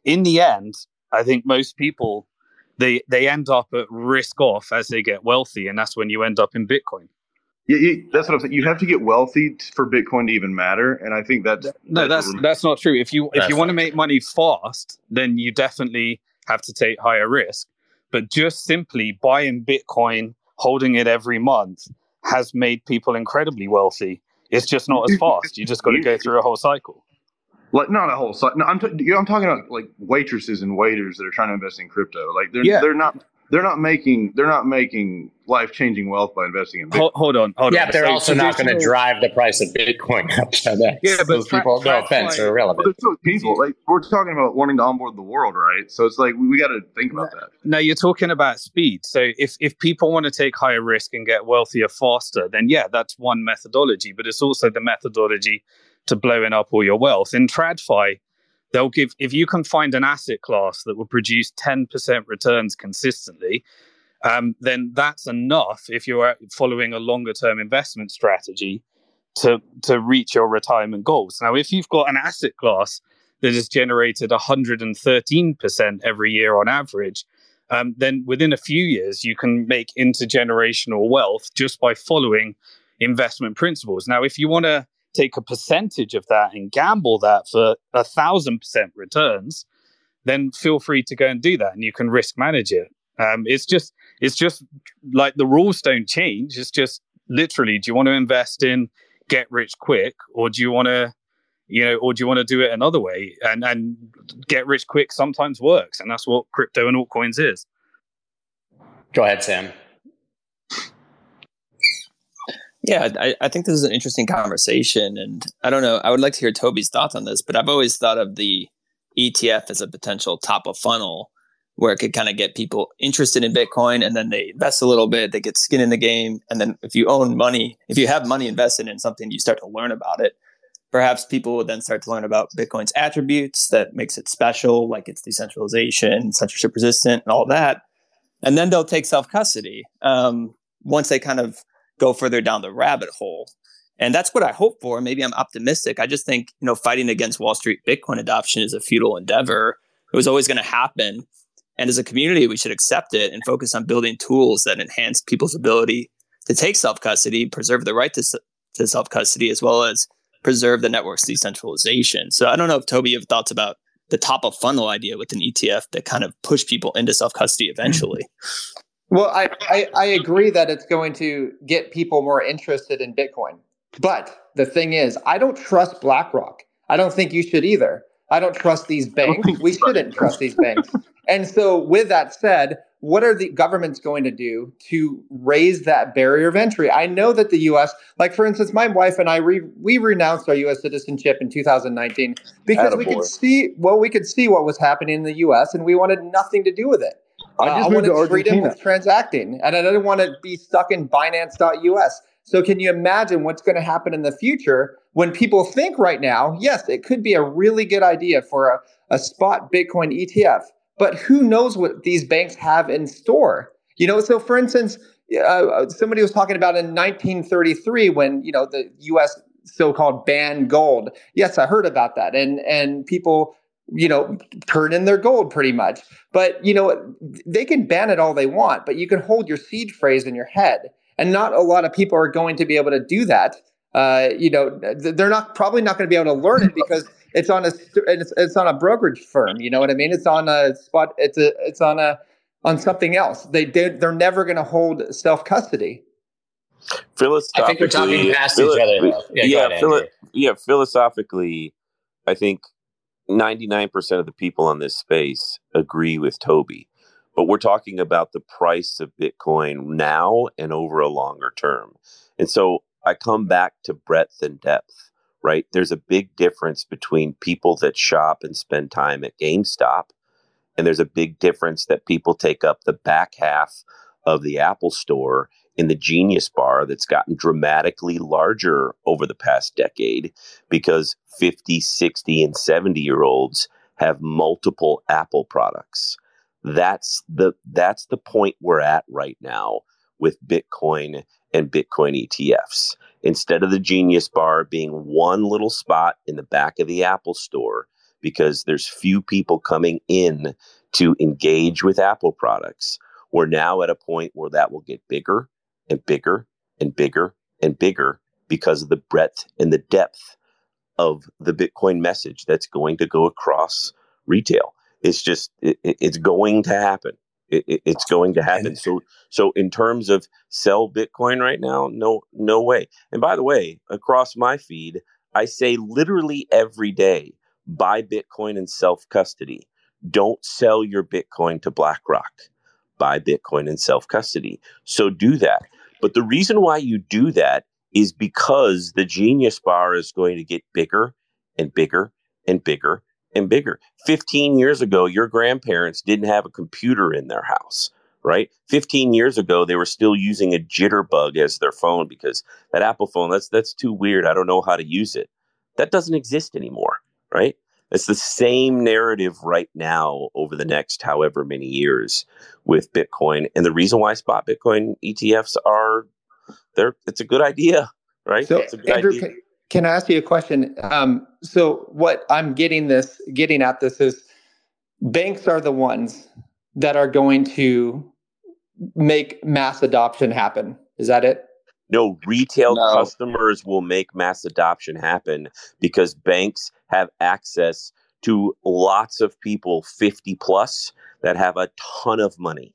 In the end, I think most people they they end up at risk off as they get wealthy, and that's when you end up in Bitcoin. Yeah, you, that's what I'm saying. You have to get wealthy for Bitcoin to even matter, and I think that's no, that's that's, that's not true. If you if you want to make money fast, then you definitely have to take higher risk. But just simply buying Bitcoin, holding it every month, has made people incredibly wealthy. It's just not as fast. You just got to go through a whole cycle. Like not a whole site. No, I'm t- you know, I'm talking about like waitresses and waiters that are trying to invest in crypto. Like they're yeah. they're not they're not making they're not making life changing wealth by investing in Bitcoin. Hold, hold on, hold yeah, on. but they're so also not going to drive the price of Bitcoin up to that. Yeah, but those people, no offense, are irrelevant. But people like we're talking about wanting to onboard the world, right? So it's like we, we got to think about that. No, you're talking about speed. So if if people want to take higher risk and get wealthier faster, then yeah, that's one methodology. But it's also the methodology to blowing up all your wealth. In TradFi, they'll give if you can find an asset class that will produce 10% returns consistently um, then that's enough if you're following a longer term investment strategy to to reach your retirement goals. Now if you've got an asset class that has generated 113% every year on average um, then within a few years you can make intergenerational wealth just by following investment principles. Now if you want to take a percentage of that and gamble that for a thousand percent returns, then feel free to go and do that and you can risk manage it. Um, it's just it's just like the rules don't change. It's just literally, do you want to invest in get rich quick, or do you want to, you know, or do you want to do it another way? And and get rich quick sometimes works, and that's what crypto and altcoins is. Go ahead, Sam. Yeah, I, I think this is an interesting conversation, and I don't know. I would like to hear Toby's thoughts on this, but I've always thought of the ETF as a potential top of funnel where it could kind of get people interested in Bitcoin and then they invest a little bit, they get skin in the game. And then if you own money, if you have money invested in something, you start to learn about it. Perhaps people will then start to learn about Bitcoin's attributes that makes it special, like its decentralization, censorship resistant, and all that. And then they'll take self custody um, once they kind of go further down the rabbit hole. And that's what I hope for. Maybe I'm optimistic. I just think, you know, fighting against Wall Street Bitcoin adoption is a futile endeavor. It was always going to happen. And as a community, we should accept it and focus on building tools that enhance people's ability to take self custody, preserve the right to, to self custody, as well as preserve the network's decentralization. So I don't know if Toby, you have thoughts about the top of funnel idea with an ETF that kind of push people into self custody eventually. Well, I, I, I agree that it's going to get people more interested in Bitcoin. But the thing is, I don't trust BlackRock. I don't think you should either. I don't trust these banks. We shouldn't trust these banks. And so, with that said, what are the governments going to do to raise that barrier of entry? I know that the U.S., like for instance, my wife and I, re, we renounced our U.S. citizenship in 2019 because Attaboy. we could see, well, we could see what was happening in the U.S. and we wanted nothing to do with it. I, uh, I wanted freedom of transacting, and I didn't want to be stuck in Binance.us. So, can you imagine what's going to happen in the future when people think right now, yes, it could be a really good idea for a, a spot Bitcoin ETF, but who knows what these banks have in store? You know, so for instance, uh, somebody was talking about in 1933 when you know the U.S. so-called banned gold. Yes, I heard about that, and and people you know turn in their gold pretty much. But you know they can ban it all they want, but you can hold your seed phrase in your head and not a lot of people are going to be able to do that. Uh, you know, they're not probably not going to be able to learn it because it's on a it's, it's on a brokerage firm. You know what I mean? It's on a spot. It's a it's on a on something else. They did. They're never going to hold self custody. Philosophically, I think we're talking past philo- each other. Though. Yeah, yeah, ahead, philo- yeah. Philosophically, I think ninety nine percent of the people on this space agree with Toby but we're talking about the price of Bitcoin now and over a longer term. And so I come back to breadth and depth, right? There's a big difference between people that shop and spend time at GameStop, and there's a big difference that people take up the back half of the Apple store in the Genius Bar that's gotten dramatically larger over the past decade because 50, 60, and 70 year olds have multiple Apple products that's the that's the point we're at right now with Bitcoin and Bitcoin ETFs. Instead of the Genius Bar being one little spot in the back of the Apple Store, because there's few people coming in to engage with Apple products, we're now at a point where that will get bigger and bigger and bigger and bigger because of the breadth and the depth of the Bitcoin message that's going to go across retail. It's just it, it's going to happen. It, it's going to happen. So so in terms of sell Bitcoin right now, no no way. And by the way, across my feed, I say literally every day, buy Bitcoin in self custody. Don't sell your Bitcoin to BlackRock. Buy Bitcoin and self custody. So do that. But the reason why you do that is because the Genius Bar is going to get bigger and bigger and bigger and bigger. 15 years ago, your grandparents didn't have a computer in their house, right? 15 years ago, they were still using a jitterbug as their phone because that Apple phone, that's that's too weird. I don't know how to use it. That doesn't exist anymore, right? It's the same narrative right now over the next however many years with Bitcoin. And the reason why spot Bitcoin ETFs are there, it's a good idea, right? So, it's a good Andrew, idea. Can, can I ask you a question? Um, so what I'm getting this, getting at this is banks are the ones that are going to make mass adoption happen. Is that it? No, retail no. customers will make mass adoption happen because banks have access to lots of people 50 plus that have a ton of money.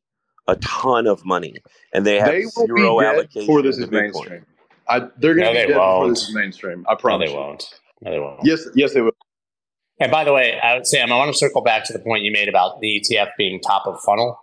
a ton of money, and they have they will zero be dead allocation before this to is Bitcoin. mainstream. I, they're going to No, be they dead before won't. this is mainstream. I No, they won't. No, they won't. Yes, yes, they will. And by the way, I would, Sam, I want to circle back to the point you made about the ETF being top of funnel.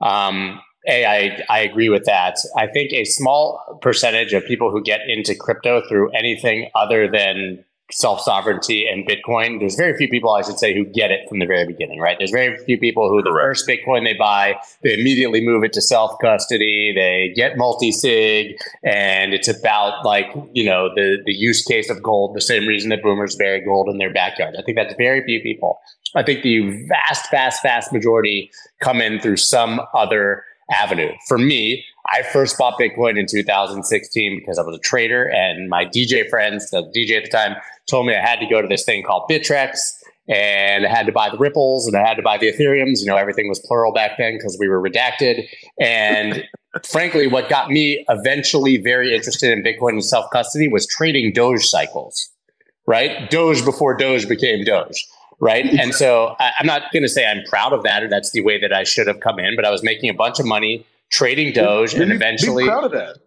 Um, a, I, I agree with that. I think a small percentage of people who get into crypto through anything other than self sovereignty and Bitcoin, there's very few people, I should say, who get it from the very beginning, right? There's very few people who the Correct. first Bitcoin they buy, they immediately move it to self custody, they get multi sig, and it's about like, you know, the, the use case of gold, the same reason that boomers bury gold in their backyard. I think that's very few people. I think the vast, vast, vast majority come in through some other avenue. For me, I first bought Bitcoin in 2016 because I was a trader and my DJ friends, the DJ at the time, told me I had to go to this thing called Bittrex and I had to buy the Ripples and I had to buy the Ethereums. You know, everything was plural back then because we were redacted. And frankly, what got me eventually very interested in Bitcoin and self custody was trading Doge cycles, right? Doge before Doge became Doge. Right. And so I, I'm not going to say I'm proud of that or that's the way that I should have come in, but I was making a bunch of money trading Doge and eventually be proud of that.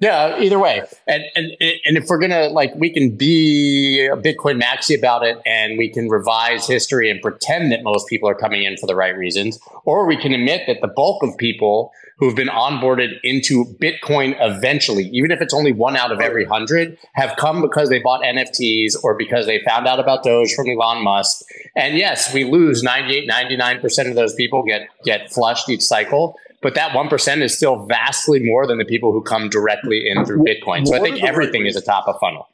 Yeah, either way. And and and if we're gonna like we can be a Bitcoin maxi about it and we can revise history and pretend that most people are coming in for the right reasons, or we can admit that the bulk of people who've been onboarded into Bitcoin eventually, even if it's only one out of every hundred, have come because they bought NFTs or because they found out about Doge from Elon Musk. And yes, we lose 98, 99% of those people get get flushed each cycle. But that 1% is still vastly more than the people who come directly in through Bitcoin. So I think are right everything is a top of funnel.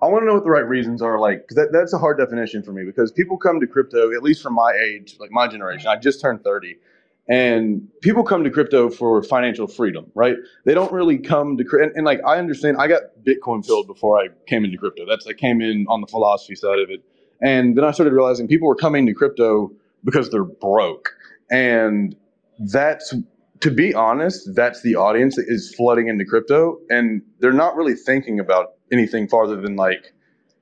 I want to know what the right reasons are. Like 'cause that, that's a hard definition for me because people come to crypto, at least from my age, like my generation. I just turned thirty, and people come to crypto for financial freedom, right? They don't really come to crypto. And, and like I understand, I got Bitcoin filled before I came into crypto. That's I came in on the philosophy side of it, and then I started realizing people were coming to crypto because they're broke, and that's to be honest, that's the audience that is flooding into crypto, and they're not really thinking about anything farther than like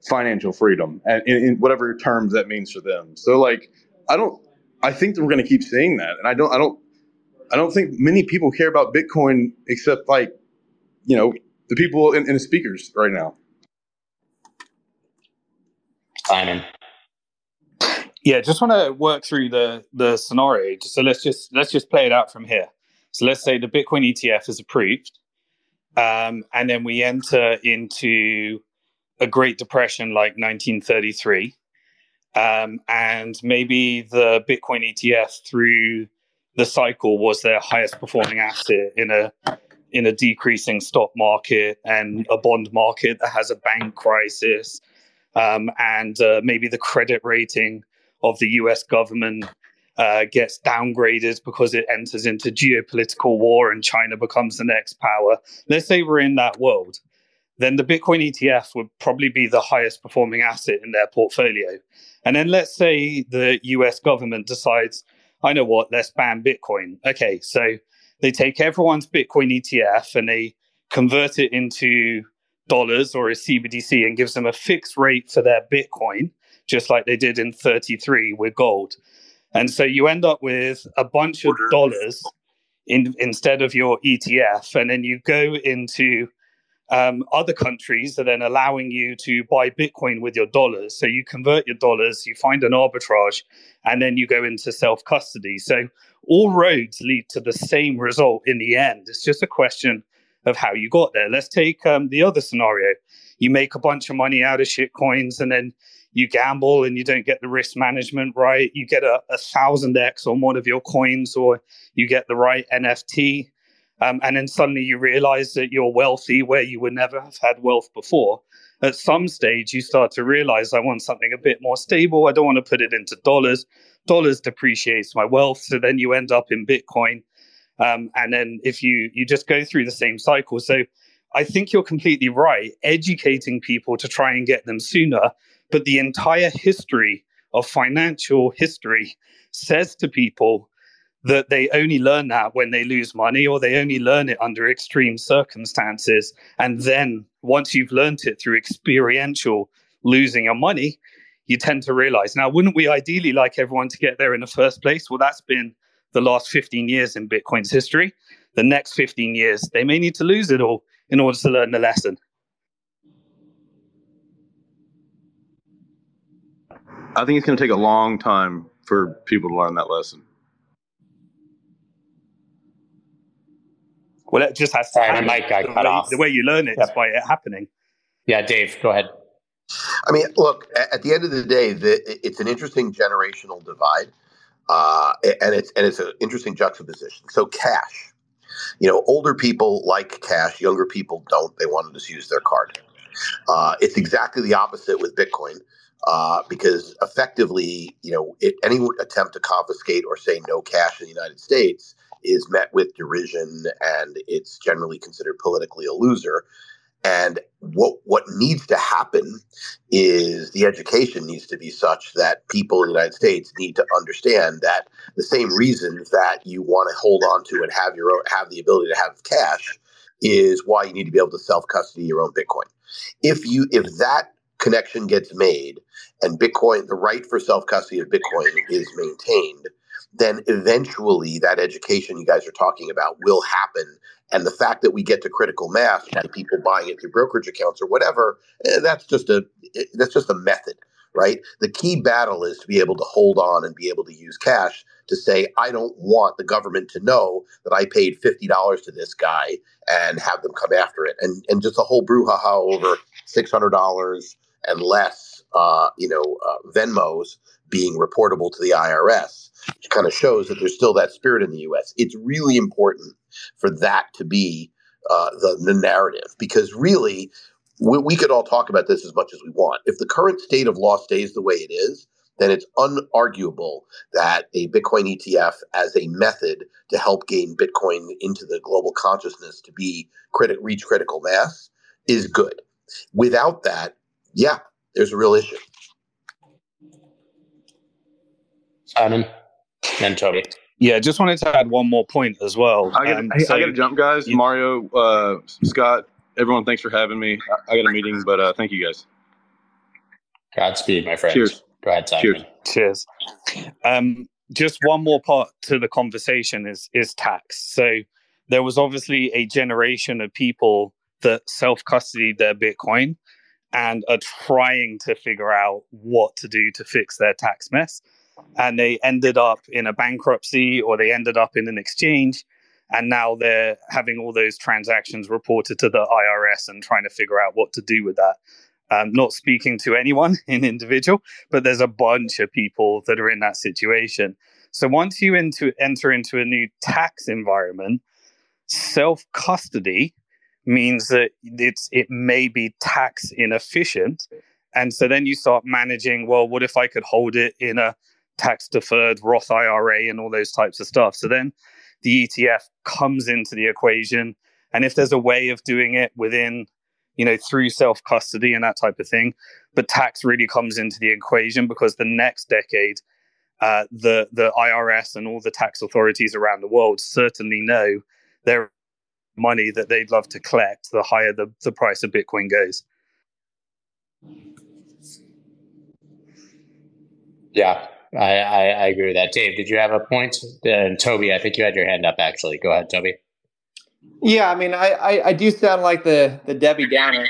financial freedom and in, in whatever terms that means for them. So like, I don't, I think that we're going to keep seeing that, and I don't, I don't, I don't think many people care about Bitcoin except like, you know, the people in, in the speakers right now. Simon. Yeah, just want to work through the the scenario. So let's just let's just play it out from here. So let's say the Bitcoin ETF is approved, um, and then we enter into a Great Depression like 1933, um, and maybe the Bitcoin ETF through the cycle was their highest performing asset in a in a decreasing stock market and a bond market that has a bank crisis, um, and uh, maybe the credit rating of the US government uh, gets downgraded because it enters into geopolitical war and China becomes the next power. Let's say we're in that world. Then the Bitcoin ETF would probably be the highest performing asset in their portfolio. And then let's say the US government decides, I know what, let's ban Bitcoin. Okay, so they take everyone's Bitcoin ETF and they convert it into dollars or a CBDC and gives them a fixed rate for their Bitcoin just like they did in 33 with gold. And so you end up with a bunch of dollars in, instead of your ETF. And then you go into um, other countries that are then allowing you to buy Bitcoin with your dollars. So you convert your dollars, you find an arbitrage, and then you go into self custody. So all roads lead to the same result in the end. It's just a question of how you got there. Let's take um, the other scenario. You make a bunch of money out of shit coins and then you gamble and you don't get the risk management right. You get a, a thousand X on one of your coins or you get the right NFT. Um, and then suddenly you realize that you're wealthy where you would never have had wealth before. At some stage, you start to realize I want something a bit more stable. I don't want to put it into dollars. Dollars depreciates my wealth. So then you end up in Bitcoin. Um, and then if you you just go through the same cycle. So I think you're completely right. Educating people to try and get them sooner but the entire history of financial history says to people that they only learn that when they lose money or they only learn it under extreme circumstances. And then once you've learned it through experiential losing your money, you tend to realize now, wouldn't we ideally like everyone to get there in the first place? Well, that's been the last 15 years in Bitcoin's history. The next 15 years, they may need to lose it all in order to learn the lesson. I think it's going to take a long time for people to learn that lesson. Well, it just has to Sorry, happen. my mic got the, cut way, off. the way you learn it Yep. is by it happening. Yeah, Dave, go ahead. I mean, look, at the end of the day, the, it's an interesting generational divide, uh, and it's and it's an interesting juxtaposition. So, cash, you know, older people like cash, younger people don't. They want to just use their card. Uh, it's exactly the opposite with Bitcoin, uh, because effectively, you know, it, any attempt to confiscate or say no cash in the United States is met with derision, and it's generally considered politically a loser. And what what needs to happen is the education needs to be such that people in the United States need to understand that the same reasons that you want to hold on to and have your own, have the ability to have cash is why you need to be able to self custody your own Bitcoin. If you if that connection gets made and Bitcoin the right for self custody of Bitcoin is maintained, then eventually that education you guys are talking about will happen and the fact that we get to critical mass by people buying it through brokerage accounts or whatever, eh, that's just a eh, that's just a method, right? The key battle is to be able to hold on and be able to use cash to say, I don't want the government to know that I paid fifty dollars to this guy and have them come after it, and and just a whole brouhaha over six hundred dollars and less, uh, you know, uh, Venmos being reportable to the IRS, which kind of shows that there's still that spirit in the U.S. It's really important for that to be uh, the, the narrative because really we, we could all talk about this as much as we want if the current state of law stays the way it is then it's unarguable that a bitcoin etf as a method to help gain bitcoin into the global consciousness to be reach critical mass is good without that yeah there's a real issue Simon and Toby. Yeah, just wanted to add one more point as well. I got Um, so- to jump, guys. you- Mario, uh, Scott, everyone, thanks for having me. I, I got a meeting, but uh, thank you guys. Godspeed, my friend. Cheers. Go ahead, Simon. Cheers. Cheers. Um, just one more part to the conversation is is tax. So there was obviously a generation of people that self custodied their Bitcoin and are trying to figure out what to do to fix their tax mess. And they ended up in a bankruptcy or they ended up in an exchange. And now they're having all those transactions reported to the IRS and trying to figure out what to do with that. Um, not speaking to anyone in individual, but there's a bunch of people that are in that situation. So once you into enter into a new tax environment, self custody means that it's it may be tax inefficient, and so then you start managing. Well, what if I could hold it in a tax deferred Roth IRA and all those types of stuff? So then the ETF comes into the equation, and if there's a way of doing it within you know, through self custody and that type of thing. But tax really comes into the equation because the next decade, uh, the the IRS and all the tax authorities around the world certainly know their money that they'd love to collect. The higher the, the price of Bitcoin goes. Yeah, I, I, I agree with that. Dave, did you have a point? And Toby, I think you had your hand up actually. Go ahead, Toby. Yeah, I mean, I, I, I do sound like the the Debbie Downer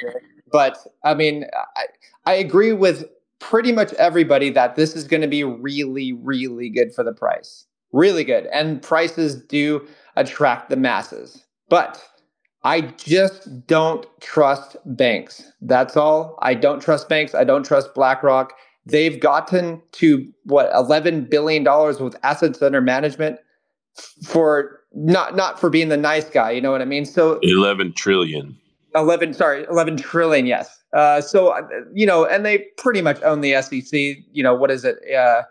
but I mean, I, I agree with pretty much everybody that this is going to be really, really good for the price. Really good, and prices do attract the masses. But I just don't trust banks. That's all. I don't trust banks. I don't trust BlackRock. They've gotten to what eleven billion dollars with assets under management for not not for being the nice guy. You know what I mean? So 11 trillion. 11 sorry 11 trillion yes uh, so uh, you know and they pretty much own the sec you know what is it uh,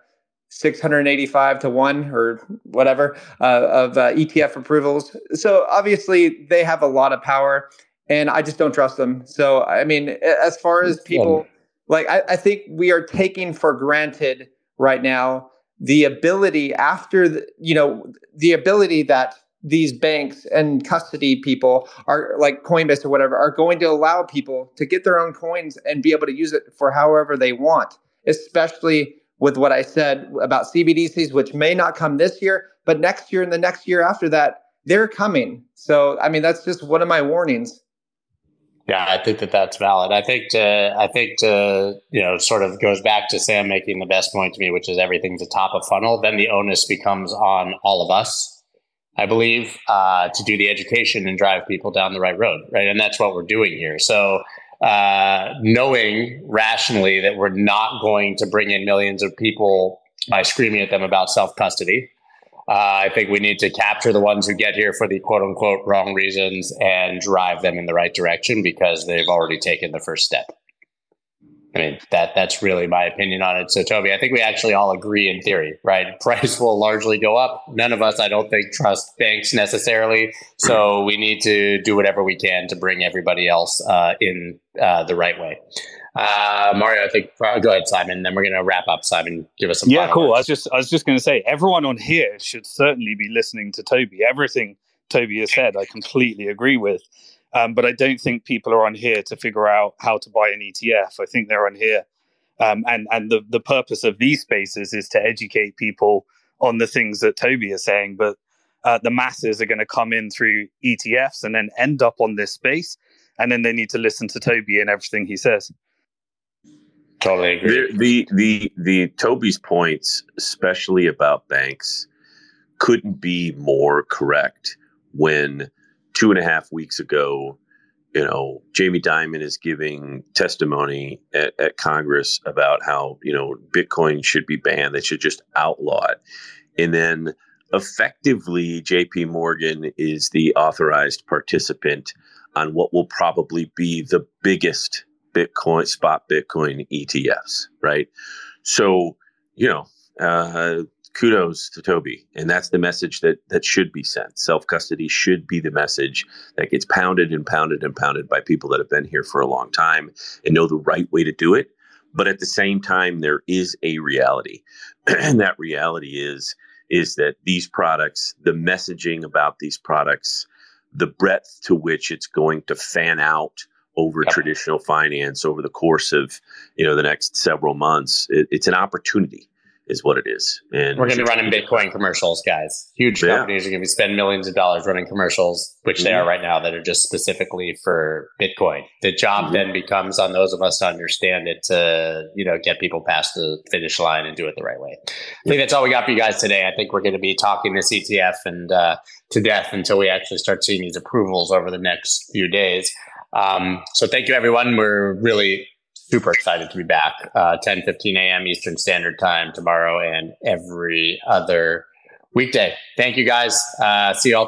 685 to 1 or whatever uh, of uh, etf approvals. So obviously they have a lot of power and i just don't trust them. So i mean as far as people like I, I think we are taking for granted right now the ability after the, you know the ability that these banks and custody people are like Coinbase or whatever are going to allow people to get their own coins and be able to use it for however they want, especially with what I said about CBDCs, which may not come this year, but next year and the next year after that, they're coming. So, I mean, that's just one of my warnings. Yeah, I think that that's valid. I think to, I think to, you know, sort of goes back to Sam making the best point to me, which is everything's a top of funnel. Then the onus becomes on all of us, I believe, uh, to do the education and drive people down the right road, right? And that's what we're doing here. So, uh, knowing rationally that we're not going to bring in millions of people by screaming at them about self custody, uh, I think we need to capture the ones who get here for the quote unquote wrong reasons and drive them in the right direction because they've already taken the first step. I mean that that's really my opinion on it. So Toby, I think we actually all agree in theory, right? Price will largely go up. None of us, I don't think, trust banks necessarily. So we need to do whatever we can to bring everybody else uh, in uh, the right way. Uh, Mario, I think uh, go ahead, Simon. Then we're going to wrap up. Simon, give us some. Yeah, cool. Words. I was just I was just going to say everyone on here should certainly be listening to Toby. Everything Toby has said, I completely agree with. Um, but I don't think people are on here to figure out how to buy an ETF. I think they're on here, um, and and the the purpose of these spaces is to educate people on the things that Toby is saying. But uh, the masses are going to come in through ETFs and then end up on this space, and then they need to listen to Toby and everything he says. Totally agree. The, the the the Toby's points, especially about banks, couldn't be more correct. When two and a half weeks ago, you know, Jamie Dimon is giving testimony at, at Congress about how you know Bitcoin should be banned; they should just outlaw it, and then effectively, J.P. Morgan is the authorized participant on what will probably be the biggest Bitcoin, spot Bitcoin ETFs, right? So, you know, uh, kudos to Toby, and that's the message that that should be sent. Self custody should be the message that gets pounded and pounded and pounded by people that have been here for a long time and know the right way to do it. But at the same time, there is a reality, and that reality is is that these products, the messaging about these products, the breadth to which it's going to fan out over yep. traditional finance over the course of you know the next several months. It, it's an opportunity, is what it is. And we're going to be running Bitcoin commercials, guys. Huge yeah. companies are going to be spending millions of dollars running commercials, which mm-hmm. they are mm-hmm. right now, that are just specifically for Bitcoin. The job mm-hmm. then becomes on those of us to understand it to you know get people past the finish line and do it the right way. I think that's all we got for you guys today. I think we're going to be talking this ETF and uh, to death until we actually start seeing these approvals over the next few days. Um, so thank you, everyone. We're really super excited to be back. Uh, 10 15 a.m. Eastern Standard Time tomorrow and every other weekday. Thank you, guys. Uh, see you all.